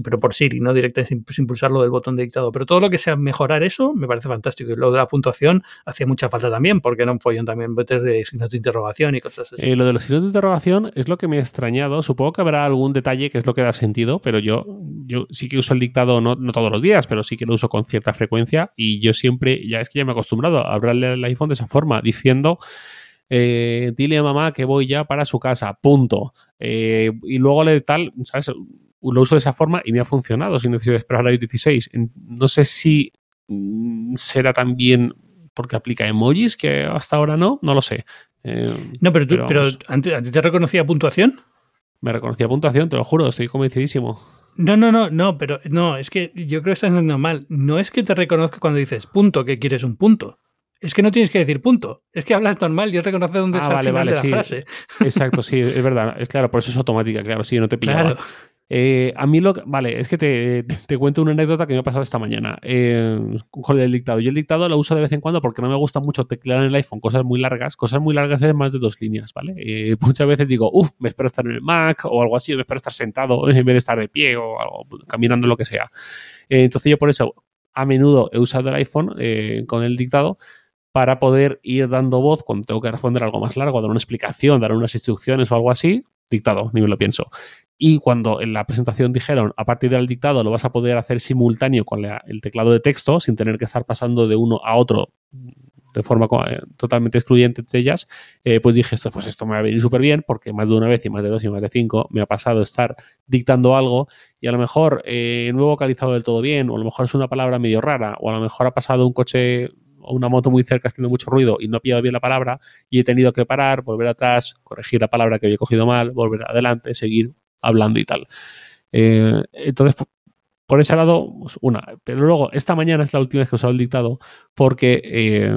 Speaker 2: pero por Siri, no directamente sin, pulsarlo del botón de dictado. Pero todo lo que sea mejorar eso me parece fantástico. Y lo de la puntuación hacía mucha falta también, porque era un follón también meter signos de interrogación y cosas así.
Speaker 3: Eh, lo de los signos de interrogación es lo que me ha extrañado. Supongo que habrá algún detalle que es lo que da sentido, pero yo, yo sí que uso el dictado, no, no todos los días, pero sí que lo uso con cierta frecuencia. Y yo siempre, ya es que ya me he acostumbrado a hablarle al iPhone de esa forma, diciendo eh, dile a mamá que voy ya para su casa, punto. Eh, y luego le tal, ¿sabes? Lo uso de esa forma y me ha funcionado sin necesidad de esperar a iOS 16. No sé si mm, será también porque aplica emojis, que hasta ahora no, no lo sé.
Speaker 2: Eh, no, pero, tú, pero, ¿antes, te reconocía puntuación?
Speaker 3: Me reconocía puntuación, te lo juro, estoy convencidísimo.
Speaker 2: No, no, no, no, pero no, es que yo creo que estás haciendo mal. No es que te reconozca cuando dices punto, que quieres un punto. Es que no tienes que decir punto. Es que hablas normal y él reconoce dónde ah, está final de la frase.
Speaker 3: Exacto, sí, es verdad. Es claro, por eso es automática, claro, sí, no te pillaba. Eh, a mí lo que, Vale, es que te, te, cuento una anécdota que me ha pasado esta mañana eh, con el dictado. Yo el dictado lo uso de vez en cuando porque no me gusta mucho teclear en el iPhone cosas muy largas. Cosas muy largas es más de dos líneas, ¿vale? Eh, muchas veces digo, uff, me espero estar en el Mac o algo así, me espero estar sentado en vez de estar de pie o algo, caminando, lo que sea. entonces yo por eso a menudo he usado el iPhone con el dictado para poder ir dando voz cuando tengo que responder algo más largo, dar una explicación, dar unas instrucciones o algo así, dictado, ni me lo pienso. Y cuando en la presentación dijeron, a partir del dictado lo vas a poder hacer simultáneo con el teclado de texto, sin tener que estar pasando de uno a otro de forma eh, totalmente excluyente entre ellas, eh, pues dije, esto, pues esto me va a venir súper bien, porque más de una vez y más de dos y más de cinco me ha pasado estar dictando algo y a lo mejor eh, no he vocalizado del todo bien, o a lo mejor es una palabra medio rara, o a lo mejor ha pasado un coche una moto muy cerca haciendo mucho ruido y no he pillado bien la palabra y he tenido que parar, volver atrás, corregir la palabra que había cogido mal, volver adelante, seguir hablando y tal. Eh, entonces, por ese lado, pues, una. Pero luego, esta mañana es la última vez que he usado el dictado porque, eh,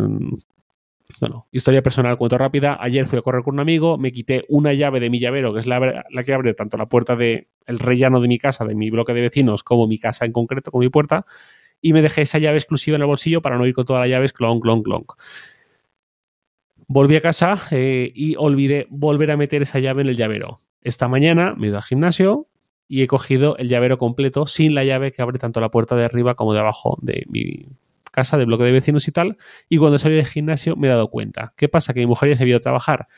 Speaker 3: bueno, historia personal, cuento rápida. Ayer fui a correr con un amigo, me quité una llave de mi llavero, que es la, la que abre tanto la puerta del el rellano de mi casa, de mi bloque de vecinos, como mi casa en concreto, con mi puerta y me dejé esa llave exclusiva en el bolsillo para no ir con todas las llaves clon, clon, clon. Volví a casa eh, y olvidé volver a meter esa llave en el llavero. Esta mañana me he ido al gimnasio y he cogido el llavero completo sin la llave que abre tanto la puerta de arriba como de abajo de mi casa, de bloque de vecinos y tal. Y cuando salí del gimnasio me he dado cuenta. ¿Qué pasa? Que mi mujer ya se había ido a trabajar.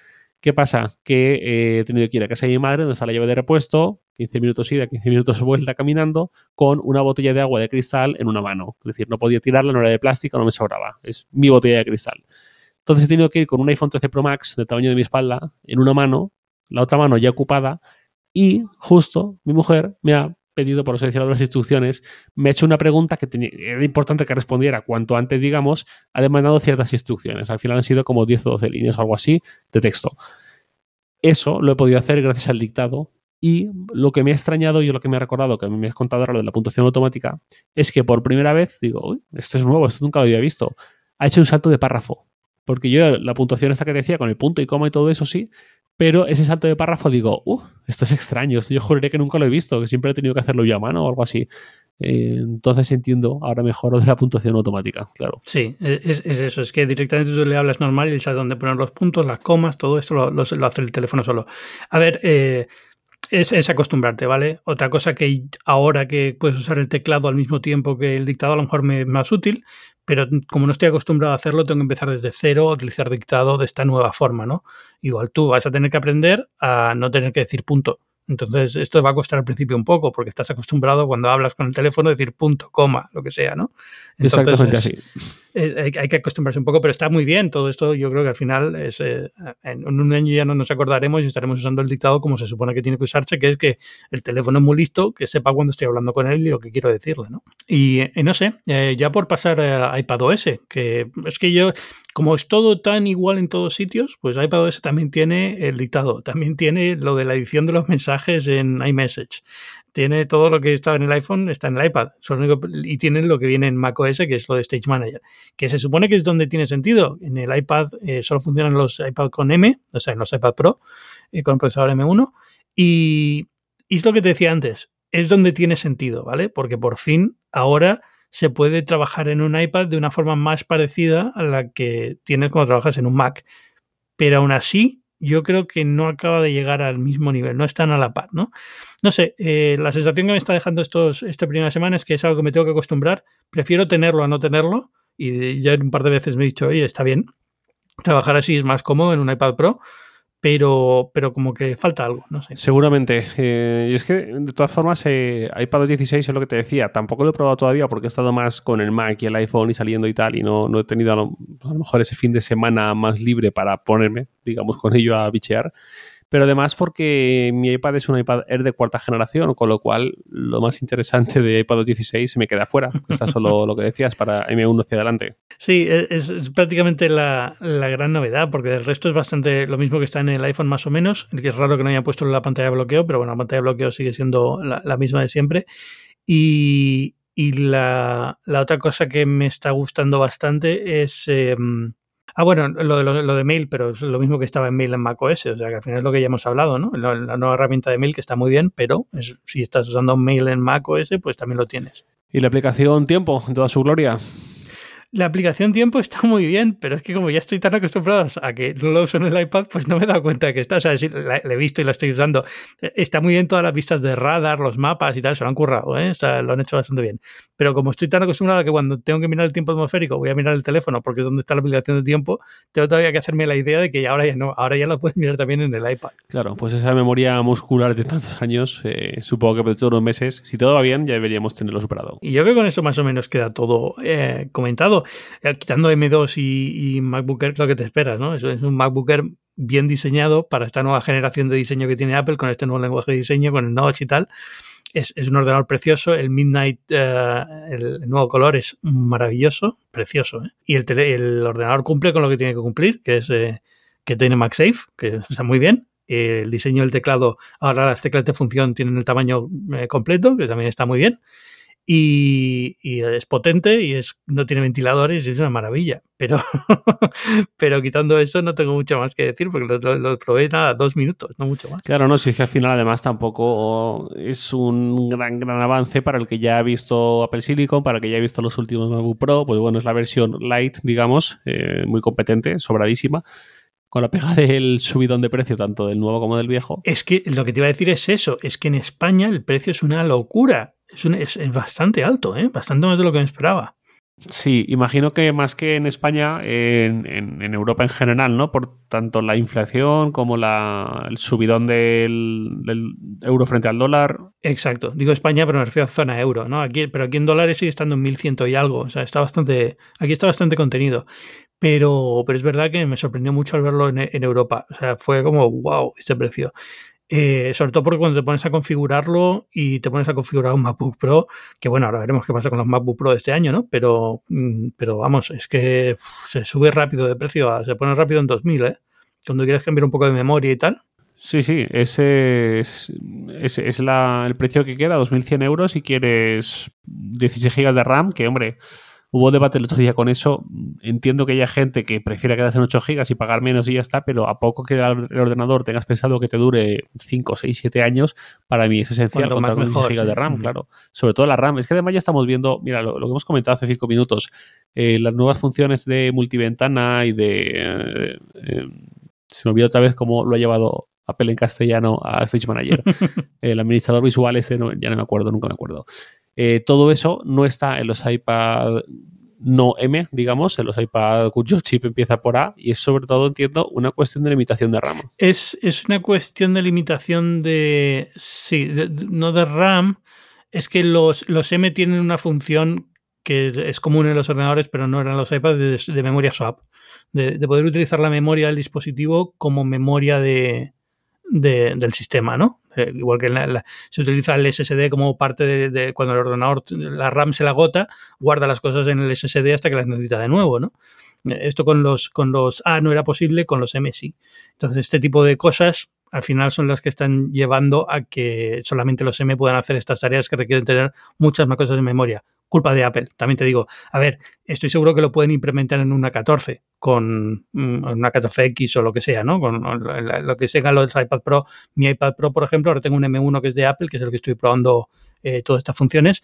Speaker 3: ¿Qué pasa? Que eh, he tenido que ir a casa de mi madre, donde está la llave de repuesto, 15 minutos ida, 15 minutos vuelta caminando, con una botella de agua de cristal en una mano. Es decir, no podía tirarla, no era de plástico, no me sobraba. Es mi botella de cristal. Entonces he tenido que ir con un iPhone 13 Pro Max del tamaño de mi espalda en una mano, la otra mano ya ocupada, y justo mi mujer me ha pedido por los las instrucciones, me ha hecho una pregunta que era importante que respondiera cuanto antes, digamos, ha demandado ciertas instrucciones. Al final han sido como 10 o 12 líneas o algo así de texto. Eso lo he podido hacer gracias al dictado y lo que me ha extrañado y lo que me ha recordado, que me has contado ahora lo de la puntuación automática, es que por primera vez digo, uy, esto es nuevo, esto nunca lo había visto. Ha hecho un salto de párrafo. Porque yo la puntuación esta que decía, con el punto y coma y todo eso sí, pero ese salto de párrafo digo, uh, esto es extraño, esto yo juraría que nunca lo he visto, que siempre he tenido que hacerlo yo a mano o algo así. Eh, entonces entiendo ahora mejor lo de la puntuación automática, claro.
Speaker 2: Sí, es, eso, es que directamente tú le hablas normal y él sabe dónde poner los puntos, las comas, todo esto lo, hace el teléfono solo. A ver, eh, es, es, acostumbrarte, ¿vale? Otra cosa que ahora que puedes usar el teclado al mismo tiempo que el dictado a lo mejor me es más útil, pero como no estoy acostumbrado a hacerlo, tengo que empezar desde cero a utilizar dictado de esta nueva forma, ¿no? Igual tú vas a tener que aprender a no tener que decir punto Entonces, esto va a costar al principio un poco, porque estás acostumbrado cuando hablas con el teléfono a decir punto, coma, lo que sea, ¿no?
Speaker 3: Exactamente así.
Speaker 2: hay, que acostumbrarse un poco, pero está muy bien todo esto. Yo creo que al final es, eh, en un año ya no nos acordaremos y estaremos usando el dictado como se supone que tiene que usarse, que es que el teléfono es muy listo, que sepa cuando estoy hablando con él y lo que quiero decirle, ¿no? Y, no sé, eh, ya por pasar a iPadOS, que es que yo, como es todo tan igual en todos sitios, pues iPadOS también tiene el dictado, también tiene lo de la edición de los mensajes en iMessage, tiene todo lo que estaba en el iPhone, está en el iPad. y tiene lo que viene en macOS, que es lo de Stage Manager, que se supone que es donde tiene sentido. En el iPad eh, solo funcionan los iPad con M, o sea, en los iPad Pro, eh, con procesador M1. Y, y es lo que te decía antes, es donde tiene sentido, ¿vale? Porque por fin ahora se puede trabajar en un iPad de una forma más parecida a la que tienes cuando trabajas en un Mac. Pero aún así, yo creo que no acaba de llegar al mismo nivel, no están a la par, ¿no? No sé, eh, la sensación que me está dejando estos, esta primera semana es que es algo que me tengo que acostumbrar, prefiero tenerlo a no tenerlo, y ya un par de veces me he dicho, oye, está bien, trabajar así es más cómodo en un iPad Pro, pero, pero como que falta algo, no sé.
Speaker 3: Seguramente. Eh, y es que, de todas formas, eh, iPad 16 es lo que te decía. Tampoco lo he probado todavía porque he estado más con el Mac y el iPhone y saliendo y tal, y no, no he tenido a lo, a lo mejor ese fin de semana más libre para ponerme, digamos, con ello a bichear pero además porque mi iPad es un iPad Air de cuarta generación, con lo cual lo más interesante de iPad 16 se me queda fuera. Está solo lo que decías para M1 hacia adelante.
Speaker 2: Sí, es, prácticamente la, gran novedad, porque el resto es bastante lo mismo que está en el iPhone más o menos, es raro que no haya puesto la pantalla de bloqueo, pero bueno, la pantalla de bloqueo sigue siendo la, misma de siempre. Y, la, otra cosa que me está gustando bastante es... Em, Ah, bueno, lo de, lo, de mail, pero es lo mismo que estaba en mail en macOS, o sea que al final es lo que ya hemos hablado, ¿no? La, nueva herramienta de mail que está muy bien, pero si estás usando mail en macOS, pues también lo tienes.
Speaker 3: ¿Y la aplicación Tiempo en toda su gloria?
Speaker 2: La aplicación tiempo está muy bien, pero es que como ya estoy tan acostumbrado a que no lo uso en el iPad, pues no me he dado cuenta que está. O sea, la, he visto y la estoy usando. Está muy bien todas las vistas de radar, los mapas y tal, se lo han currado, ¿eh? lo han hecho bastante bien. Pero como estoy tan acostumbrado a que cuando tengo que mirar el tiempo atmosférico voy a mirar el teléfono porque es donde está la aplicación de tiempo, tengo todavía que hacerme la idea de que ahora ya no, ahora ya lo puedes mirar también en el iPad.
Speaker 3: Claro, pues esa memoria muscular de tantos años, eh, supongo que por todos unos meses, si todo va bien, ya deberíamos tenerlo superado.
Speaker 2: Y yo creo que con eso más o menos queda todo eh, comentado. Eh, quitando M2 y, MacBook Air, lo que te esperas, ¿no? Es, es un MacBook Air bien diseñado para esta nueva generación de diseño que tiene Apple, con este nuevo lenguaje de diseño, con el Notch y tal. Es, un ordenador precioso. El Midnight, eh, el nuevo color es maravilloso, precioso. ¿eh? Y el, el, ordenador cumple con lo que tiene que cumplir, que es que tiene MagSafe, que está muy bien. El diseño del teclado, ahora las teclas de función tienen el tamaño completo, que también está muy bien y, es potente y es, no tiene ventiladores y es una maravilla. Pero, pero quitando eso no tengo mucho más que decir porque lo, probé nada, dos minutos, no mucho más.
Speaker 3: Claro, no, si es que al final además tampoco es un gran, gran avance para el que ya ha visto Apple Silicon, para el que ya ha visto los últimos MacBook Pro, pues bueno, es la versión light, digamos, eh, muy competente, sobradísima con la pega del subidón de precio tanto del nuevo como del viejo.
Speaker 2: Es que lo que te iba a decir es eso, es que en España el precio es una locura es, es, bastante alto, ¿eh? bastante más de lo que me esperaba.
Speaker 3: Sí, imagino que más que en España, en, en, Europa en general, ¿no? Por tanto la inflación como la, el subidón del, del, euro frente al dólar.
Speaker 2: Exacto. Digo España, pero me refiero a zona euro, ¿no? Aquí, pero aquí en dólares sigue estando en 1100 y algo. O sea, está bastante. Aquí está bastante contenido. Pero, pero es verdad que me sorprendió mucho al verlo en, en Europa. O sea, fue como, wow, este precio. Eh, sobre todo porque cuando te pones a configurarlo y te pones a configurar un MacBook Pro, que bueno, ahora veremos qué pasa con los MacBook Pro de este año, ¿no? Pero, mm, pero vamos, es que se sube rápido de precio, se pone rápido en 2000, ¿eh? Cuando quieres cambiar un poco de memoria y tal.
Speaker 3: Sí, sí, ese es, el precio que queda, 2.100 euros si quieres 16 GB de RAM, que hombre, Hubo debate el otro día con eso. Entiendo que haya gente que prefiera quedarse en 8 gigas y pagar menos y ya está, pero a poco que el ordenador tengas pensado que te dure 5, 6, 7 años, para mí es esencial contar con 16 gigas de RAM, claro. Sobre todo la RAM. Es que además ya estamos viendo, mira, lo, que hemos comentado hace 5 minutos, eh, las nuevas funciones de multiventana y de... Eh, eh, se me olvidó otra vez cómo lo ha llevado Apple en castellano a Stage Manager. el administrador visual ese, ya no me acuerdo, nunca me acuerdo. Eh, todo eso no está en los iPad no M, digamos, en los iPad cuyo chip empieza por A, y es sobre todo, entiendo, una cuestión de limitación de RAM.
Speaker 2: Es, es una cuestión de limitación de. Sí, no de RAM. Es que los, los M tienen una función que es común en los ordenadores, pero no eran los iPads, de, memoria swap. De, poder utilizar la memoria del dispositivo como memoria de, del sistema, ¿no? Eh, igual que se utiliza el SSD como parte de, cuando el ordenador, la RAM se la agota, guarda las cosas en el SSD hasta que las necesita de nuevo, ¿no? Eh, esto con los, con los A no era posible, con los M sí. Entonces, este tipo de cosas al final son las que están llevando a que solamente los M puedan hacer estas tareas que requieren tener muchas más cosas de memoria culpa de Apple. También te digo, a ver, estoy seguro que lo pueden implementar en una 14, con mm, una 14X o lo que sea, ¿no? Con lo que sea los iPad Pro. Mi iPad Pro, por ejemplo, ahora tengo un M1 que es de Apple, que es el que estoy probando eh, todas estas funciones,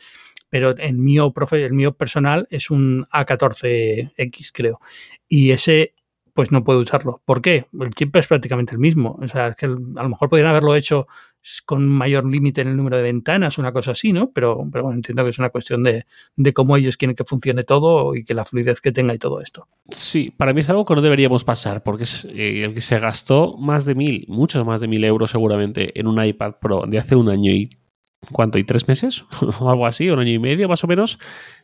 Speaker 2: pero el mío, profe, el mío personal es un A14X, creo. Y ese pues no puedo usarlo. ¿Por qué? El chip es prácticamente el mismo. O sea, es que a lo mejor podrían haberlo hecho con mayor límite en el número de ventanas, una cosa así, ¿no? Pero, pero bueno, entiendo que es una cuestión de, cómo ellos quieren que funcione todo y que la fluidez que tenga y todo esto.
Speaker 3: Sí, para mí es algo que no deberíamos pasar, porque es eh, el que se gastó más de mil, muchos más de mil euros seguramente en un iPad Pro de hace un año y ¿cuánto? ¿Y tres meses? o algo así, un año y medio más o menos,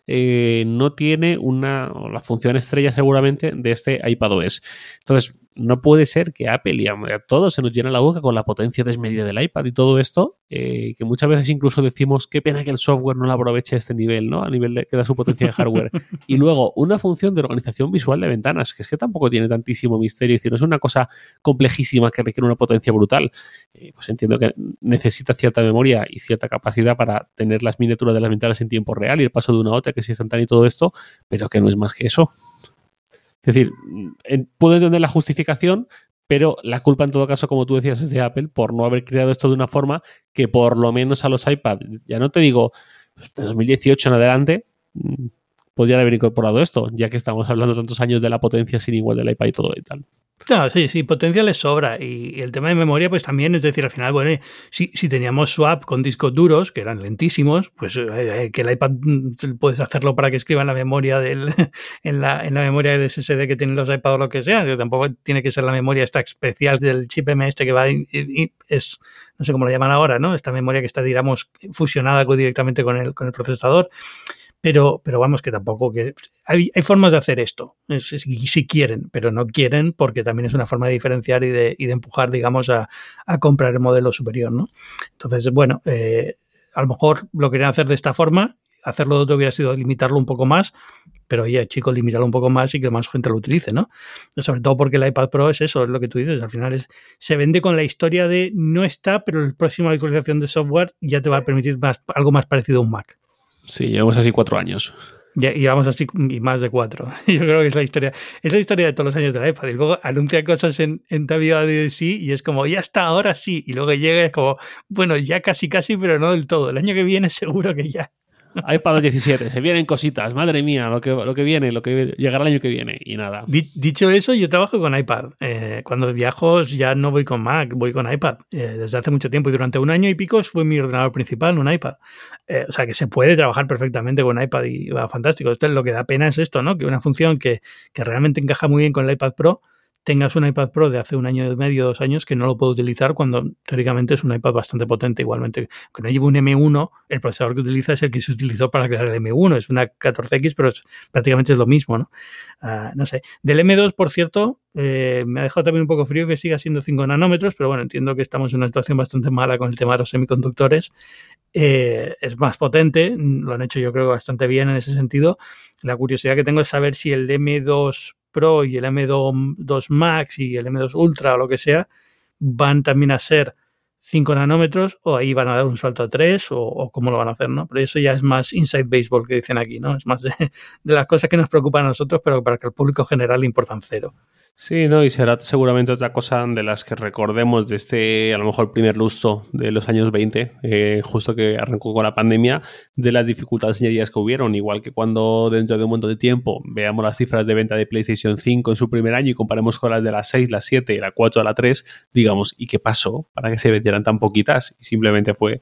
Speaker 3: eh, no tiene una, la función estrella seguramente de este iPadOS. Entonces, no puede ser que Apple y a, todos se nos llene la boca con la potencia desmedida del iPad y todo esto, eh, que muchas veces incluso decimos qué pena que el software no lo aproveche a este nivel, ¿no? A nivel de que da su potencia de hardware. y luego, una función de organización visual de ventanas, que es que tampoco tiene tantísimo misterio, es decir, no es una cosa complejísima que requiere una potencia brutal. Eh, pues entiendo que necesita cierta memoria y cierta capacidad para tener las miniaturas de las ventanas en tiempo real y el paso de una a otra que es instantáneo y todo esto, pero que no es más que eso. Es decir, puedo entender la justificación, pero la culpa en todo caso, como tú decías, es de Apple por no haber creado esto de una forma que por lo menos a los iPad, ya no te digo de 2018 en adelante, podrían haber incorporado esto, ya que estamos hablando tantos años de la potencia sin igual del iPad y todo y tal.
Speaker 2: Claro, sí, sí, potencia les sobra. Y, el tema de memoria, pues también, es decir, al final, bueno, si, si teníamos swap con discos duros, que eran lentísimos, pues eh, eh, que el iPad mm, puedes hacerlo para que escriba en la memoria del, en la, en la memoria de SSD que tienen los iPads o lo que sea, que tampoco tiene que ser la memoria esta especial del chip M este que va y, es, no sé cómo lo llaman ahora, ¿no? Esta memoria que está, digamos, fusionada directamente con el, con el procesador. Pero, pero vamos, que tampoco que. Hay, hay formas de hacer esto, si, quieren, pero no quieren porque también es una forma de diferenciar y de, y de empujar, digamos, a, a, comprar el modelo superior, ¿no? Entonces, bueno, eh, a lo mejor lo querían hacer de esta forma, hacerlo de otro hubiera sido limitarlo un poco más, pero oye, chicos, limitarlo un poco más y que más gente lo utilice, ¿no? Sobre todo porque el iPad Pro es eso, es lo que tú dices, al final es, se vende con la historia de no está, pero la próxima actualización de software ya te va a permitir más, algo más parecido a un Mac.
Speaker 3: Sí, llevamos así cuatro años.
Speaker 2: Llevamos así y más de cuatro. Yo creo que es la historia. Es la historia de todos los años de la iPad. Y luego anuncia cosas en, en sí y es como, ya está, ahora sí. Y luego llega y es como, bueno, ya casi, casi, pero no del todo. El año que viene seguro que ya
Speaker 3: iPad 17, se vienen cositas, madre mía, lo que, lo que viene, lo que llegará el año que viene y nada.
Speaker 2: Dicho eso, yo trabajo con iPad. Eh, cuando viajo ya no voy con Mac, voy con iPad. Eh, desde hace mucho tiempo y durante un año y pico fue mi ordenador principal, un iPad. Eh, o sea que se puede trabajar perfectamente con iPad y va fantástico. Esto, lo que da pena es esto, ¿no? Que una función que, que realmente encaja muy bien con el iPad Pro tengas un iPad Pro de hace un año y medio, dos años, que no lo puedo utilizar cuando teóricamente es un iPad bastante potente igualmente. Aunque no llevo un M1, el procesador que utiliza es el que se utilizó para crear el M1, es una 14X, pero prácticamente es lo mismo, ¿no? Ah, no sé. Del M2, por cierto, eh, me ha dejado también un poco frío que siga siendo 5 nanómetros, pero bueno, entiendo que estamos en una situación bastante mala con el tema de los semiconductores. Eh, es más potente, lo han hecho yo creo bastante bien en ese sentido. La curiosidad que tengo es saber si el M2 Pro y el M2 Max y el M2 Ultra o lo que sea van también a ser 5 nanómetros o ahí van a dar un salto a 3 o, cómo lo van a hacer, ¿no? Pero eso ya es más inside baseball que dicen aquí, ¿no? Es más de, de las cosas que nos preocupan a nosotros, pero para que al público general le importan cero.
Speaker 3: Sí, no, y será seguramente otra cosa de las que recordemos de este, a lo mejor, primer lustro de los años 20, eh, justo que arrancó con la pandemia, de las dificultades añadidas que hubieron, igual que cuando dentro de un montón de tiempo veamos las cifras de venta de PlayStation 5 en su primer año y comparemos con las de la 6, la 7, la 4, la 3, digamos, ¿y qué pasó para que se vendieran tan poquitas? Y simplemente fue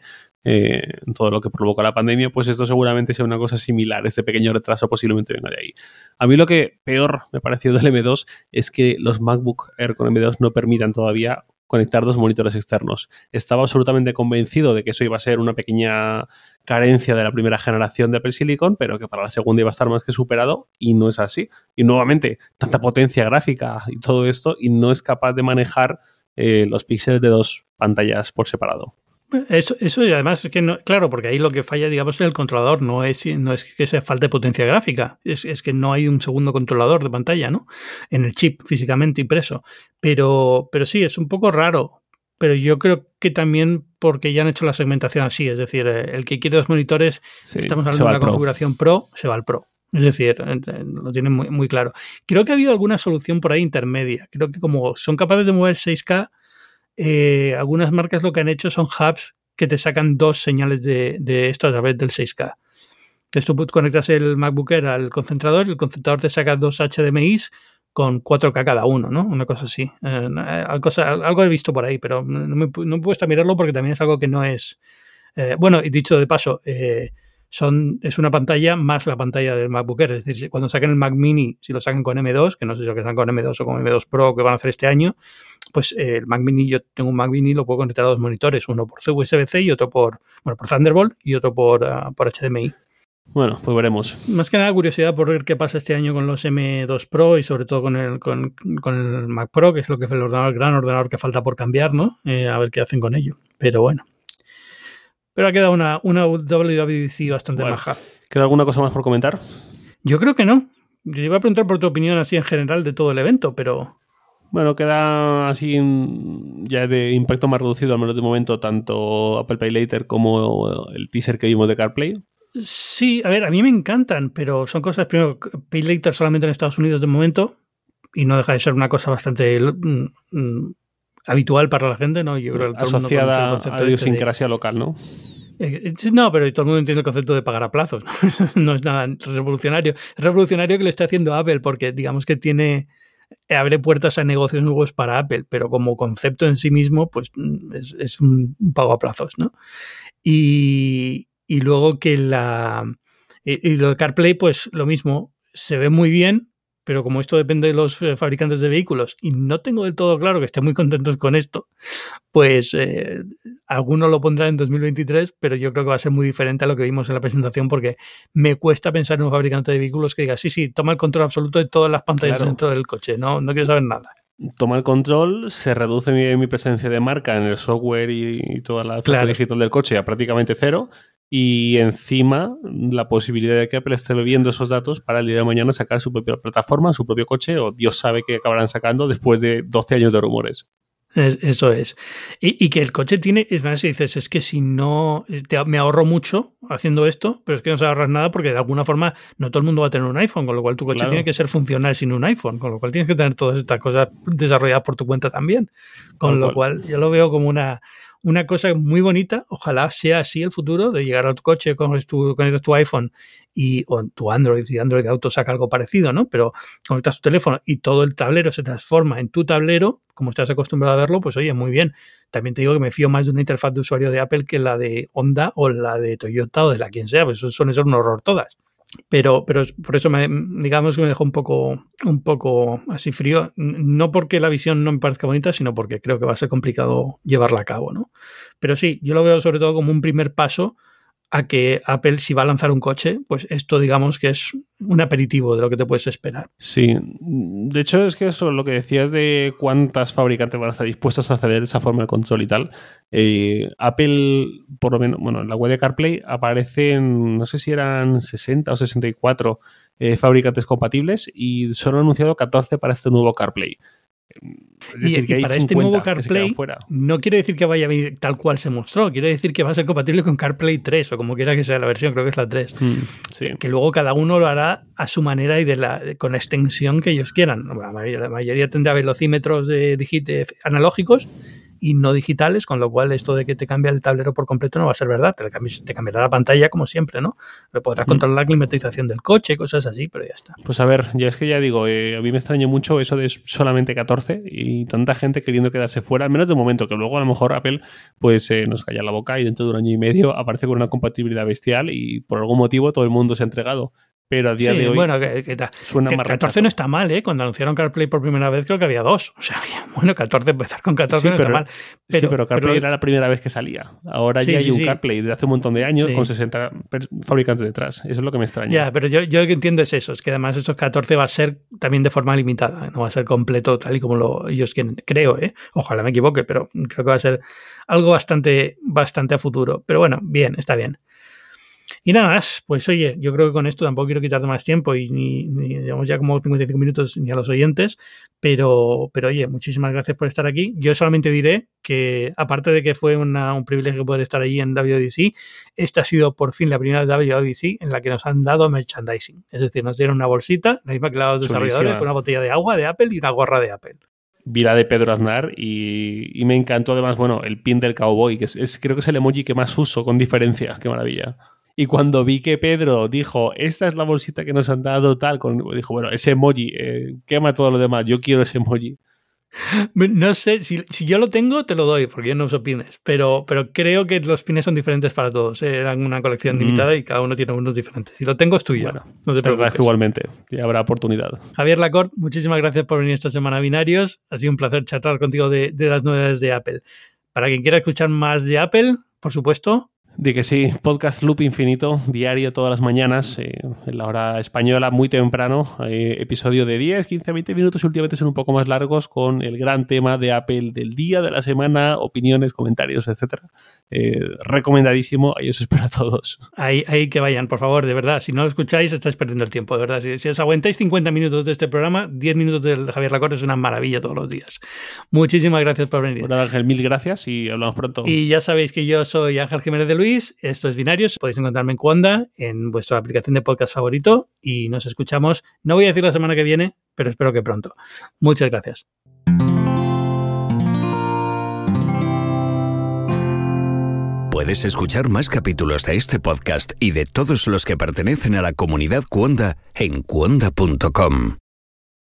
Speaker 3: eh, todo lo que provoca la pandemia, pues esto seguramente sea una cosa similar. Este pequeño retraso posiblemente venga de ahí. A mí lo que peor me pareció del M2 es que los MacBook Air con M2 no permitan todavía conectar dos monitores externos. Estaba absolutamente convencido de que eso iba a ser una pequeña carencia de la primera generación de Apple Silicon, pero que para la segunda iba a estar más que superado y no es así. Y nuevamente, tanta potencia gráfica y todo esto y no es capaz de manejar eh, los píxeles de dos pantallas por separado.
Speaker 2: Eso, eso y además es que no, claro, porque ahí lo que falla, digamos, es el controlador, no es, no es que sea falta de potencia gráfica, es, es, que no hay un segundo controlador de pantalla, ¿no? En el chip físicamente impreso. Pero, pero sí, es un poco raro. Pero yo creo que también porque ya han hecho la segmentación así, es decir, eh, el que quiere dos monitores, estamos hablando de una configuración Pro, se va al Pro. Es decir, lo tienen muy, muy claro. Creo que ha habido alguna solución por ahí intermedia. Creo que como son capaces de mover 6K, eh, algunas marcas lo que han hecho son hubs que te sacan dos señales de, esto a través del 6K. Entonces tú conectas el MacBook Air al concentrador y el concentrador te saca dos HDMIs con 4K cada uno, ¿no? Una cosa así. Eh, algo he visto por ahí, pero no me, no he puesto a mirarlo porque también es algo que no es... Eh, bueno, y dicho de paso, son, es una pantalla más la pantalla del MacBook Air. Es decir, cuando saquen el Mac Mini, si lo sacan con M2, que no sé si lo que están con M2 o con M2 Pro que van a hacer este año, pues eh, el Mac Mini, yo tengo un Mac Mini, lo puedo conectar a dos monitores, uno por USB-C y otro por, bueno, por Thunderbolt y otro por, uh, por HDMI.
Speaker 3: Bueno, pues veremos.
Speaker 2: Más que nada curiosidad por ver qué pasa este año con los M2 Pro y sobre todo con el, con, con el Mac Pro, que es lo que es el, ordenador, el gran ordenador que falta por cambiar, ¿no? Eh, a ver qué hacen con ello. Pero bueno. Pero ha quedado una, una WWDC bastante
Speaker 3: bueno,
Speaker 2: maja.
Speaker 3: ¿Queda alguna cosa más por comentar?
Speaker 2: Yo creo que no. Yo iba a preguntar por tu opinión así en general de todo el evento, pero...
Speaker 3: Bueno, queda así ya de impacto más reducido, al menos de momento, tanto Apple Pay Later como el teaser que vimos de CarPlay.
Speaker 2: Sí, a ver, a mí me encantan, pero son cosas, primero, Pay Later solamente en Estados Unidos de momento, y no deja de ser una cosa bastante mm, mm, habitual para la gente, ¿no?
Speaker 3: Yo creo que Asociada a la idiosincrasia de... local, ¿no?
Speaker 2: Eh, no, pero todo el mundo entiende el concepto de pagar a plazos. ¿no? no es nada revolucionario. Es revolucionario que lo esté haciendo Apple porque digamos que tiene abre puertas a negocios nuevos para Apple, pero como concepto en sí mismo, pues es, es un pago a plazos, ¿no? Y, luego que la... Y lo de CarPlay, pues lo mismo, se ve muy bien, pero como esto depende de los eh, fabricantes de vehículos y no tengo del todo claro que estén muy contentos con esto, pues eh, algunos lo pondrán en 2023, pero yo creo que va a ser muy diferente a lo que vimos en la presentación porque me cuesta pensar en un fabricante de vehículos que diga, sí, sí, toma el control absoluto de todas las pantallas claro. dentro del coche, no, no quiero saber nada.
Speaker 3: Toma el control, se reduce mi, mi presencia de marca en el software y, y toda la claro. digital del coche a prácticamente cero y encima la posibilidad de que Apple esté bebiendo esos datos para el día de mañana sacar su propia plataforma, su propio coche o Dios sabe que acabarán sacando después de 12 años de rumores.
Speaker 2: Eso es. Y, y, que el coche tiene, es más, si dices, es que si no, te, me ahorro mucho haciendo esto, pero es que no se ahorras nada porque de alguna forma no todo el mundo va a tener un iPhone, con lo cual tu coche claro. tiene que ser funcional sin un iPhone, con lo cual tienes que tener todas estas cosas desarrolladas por tu cuenta también. Con lo cual. cual yo lo veo como una, una cosa muy bonita, ojalá sea así el futuro, de llegar a tu coche, conectas tu, conectas tu iPhone y, o tu Android, y Android Auto saca algo parecido, ¿no? Pero conectas tu teléfono y todo el tablero se transforma en tu tablero, como estás acostumbrado a verlo, pues oye, muy bien. También te digo que me fío más de una interfaz de usuario de Apple que la de Honda o la de Toyota o de la quien sea, pues eso suelen ser un horror todas pero, pero por eso me, digamos que me dejó un poco, un poco así frío. No porque la visión no me parezca bonita, sino porque creo que va a ser complicado llevarla a cabo, ¿no? Pero sí, yo lo veo sobre todo como un primer paso a que Apple, si va a lanzar un coche, pues esto digamos que es un aperitivo de lo que te puedes esperar.
Speaker 3: Sí, de hecho es que eso, lo que decías de cuántas fabricantes van a estar dispuestos a ceder esa forma de control y tal. Eh, Apple, por lo menos, bueno, en la web de CarPlay aparecen, no sé si eran 60 o 64 eh, fabricantes compatibles y solo han anunciado 14 para este nuevo CarPlay.
Speaker 2: Es decir, y, que y para este nuevo CarPlay no quiere decir que vaya a venir tal cual se mostró, quiere decir que va a ser compatible con CarPlay 3 o como quiera que sea la versión, creo que es la 3. Mm,
Speaker 3: sí.
Speaker 2: que, que, luego cada uno lo hará a su manera y de la, con la extensión que ellos quieran. La mayoría, la mayoría tendrá velocímetros de, de analógicos y no digitales, con lo cual esto de que te cambia el tablero por completo no va a ser verdad. Te, te cambiará la pantalla como siempre, ¿no? Pero podrás mm. controlar la climatización del coche, cosas así, pero ya está.
Speaker 3: Pues a ver, ya es que ya digo, eh, a mí me extraña mucho eso de solamente 14 y tanta gente queriendo quedarse fuera, al menos de momento, que luego a lo mejor Apple pues eh, nos calla la boca y dentro de un año y medio aparece con una compatibilidad bestial y por algún motivo todo el mundo se ha entregado pero a día de hoy
Speaker 2: bueno, que, suena más 14 no está mal, ¿eh? Cuando anunciaron CarPlay por primera vez creo que había dos. O sea, bueno, 14, empezar con 14 no está mal.
Speaker 3: Pero, sí, pero CarPlay era la primera vez que salía. Ahora ya hay un CarPlay de hace un montón de años con 60 fabricantes detrás. Eso es lo que me extraña.
Speaker 2: Ya, pero yo, yo lo que entiendo es eso, es que además esos 14 va a ser también de forma limitada, no va a ser completo tal y como lo, ellos quieren, creo, ¿eh? Ojalá me equivoque, pero creo que va a ser algo bastante, bastante a futuro. Pero bueno, bien, está bien. Y nada más, pues oye, yo creo que con esto tampoco quiero quitarte más tiempo y ni, llevamos ya como 55 minutos ni a los oyentes, pero, pero oye, muchísimas gracias por estar aquí. Yo solamente diré que aparte de que fue un privilegio poder estar ahí en WDC, esta ha sido por fin la primera WDC en la que nos han dado merchandising. Es decir, nos dieron una bolsita, la misma que los desarrolladores, con una botella de agua de Apple y una gorra de Apple
Speaker 3: vi la de Pedro Aznar y, me encantó además, bueno, el pin del cowboy, que es, creo que es el emoji que más uso con diferencia, qué maravilla. Y cuando vi que Pedro dijo, esta es la bolsita que nos han dado, tal, con, dijo, bueno, ese emoji, eh, quema todo lo demás, yo quiero ese emoji.
Speaker 2: No sé, si, yo lo tengo, te lo doy, porque yo no uso pines, pero, pero creo que los pines son diferentes para todos. Eh, eran una colección mm. limitada y cada uno tiene unos diferentes. Si lo tengo, es tuyo. no te, preocupes.
Speaker 3: igualmente, y habrá oportunidad.
Speaker 2: Javier Lacorte, muchísimas gracias por venir esta semana a Binarios. Ha sido un placer charlar contigo de, de las novedades de Apple. Para quien quiera escuchar más de Apple, por supuesto,
Speaker 3: de que sí, podcast Loop Infinito, diario todas las mañanas, eh, en la hora española, muy temprano, eh, episodio de 10, 15, 20 minutos y últimamente son un poco más largos con el gran tema de Apple del día, de la semana, opiniones, comentarios, etcétera. Eh, recomendadísimo, ahí os espero a todos.
Speaker 2: Ahí, ahí que vayan, por favor, de verdad, si no lo escucháis estáis perdiendo el tiempo, de verdad. Si, si os aguantáis 50 minutos de este programa, 10 minutos del Javier Lacorte es una maravilla todos los días. Muchísimas gracias por venir.
Speaker 3: Bueno, Ángel, mil gracias y hablamos pronto.
Speaker 2: Y ya sabéis que yo soy Ángel Jiménez de Luis esto es Binarios, podéis encontrarme en Cuanda, en vuestra aplicación de podcast favorito y nos escuchamos, no voy a decir la semana que viene, pero espero que pronto. Muchas gracias.
Speaker 1: Puedes escuchar más capítulos de este podcast y de todos los que pertenecen a la comunidad Cuonda en cuonda.com.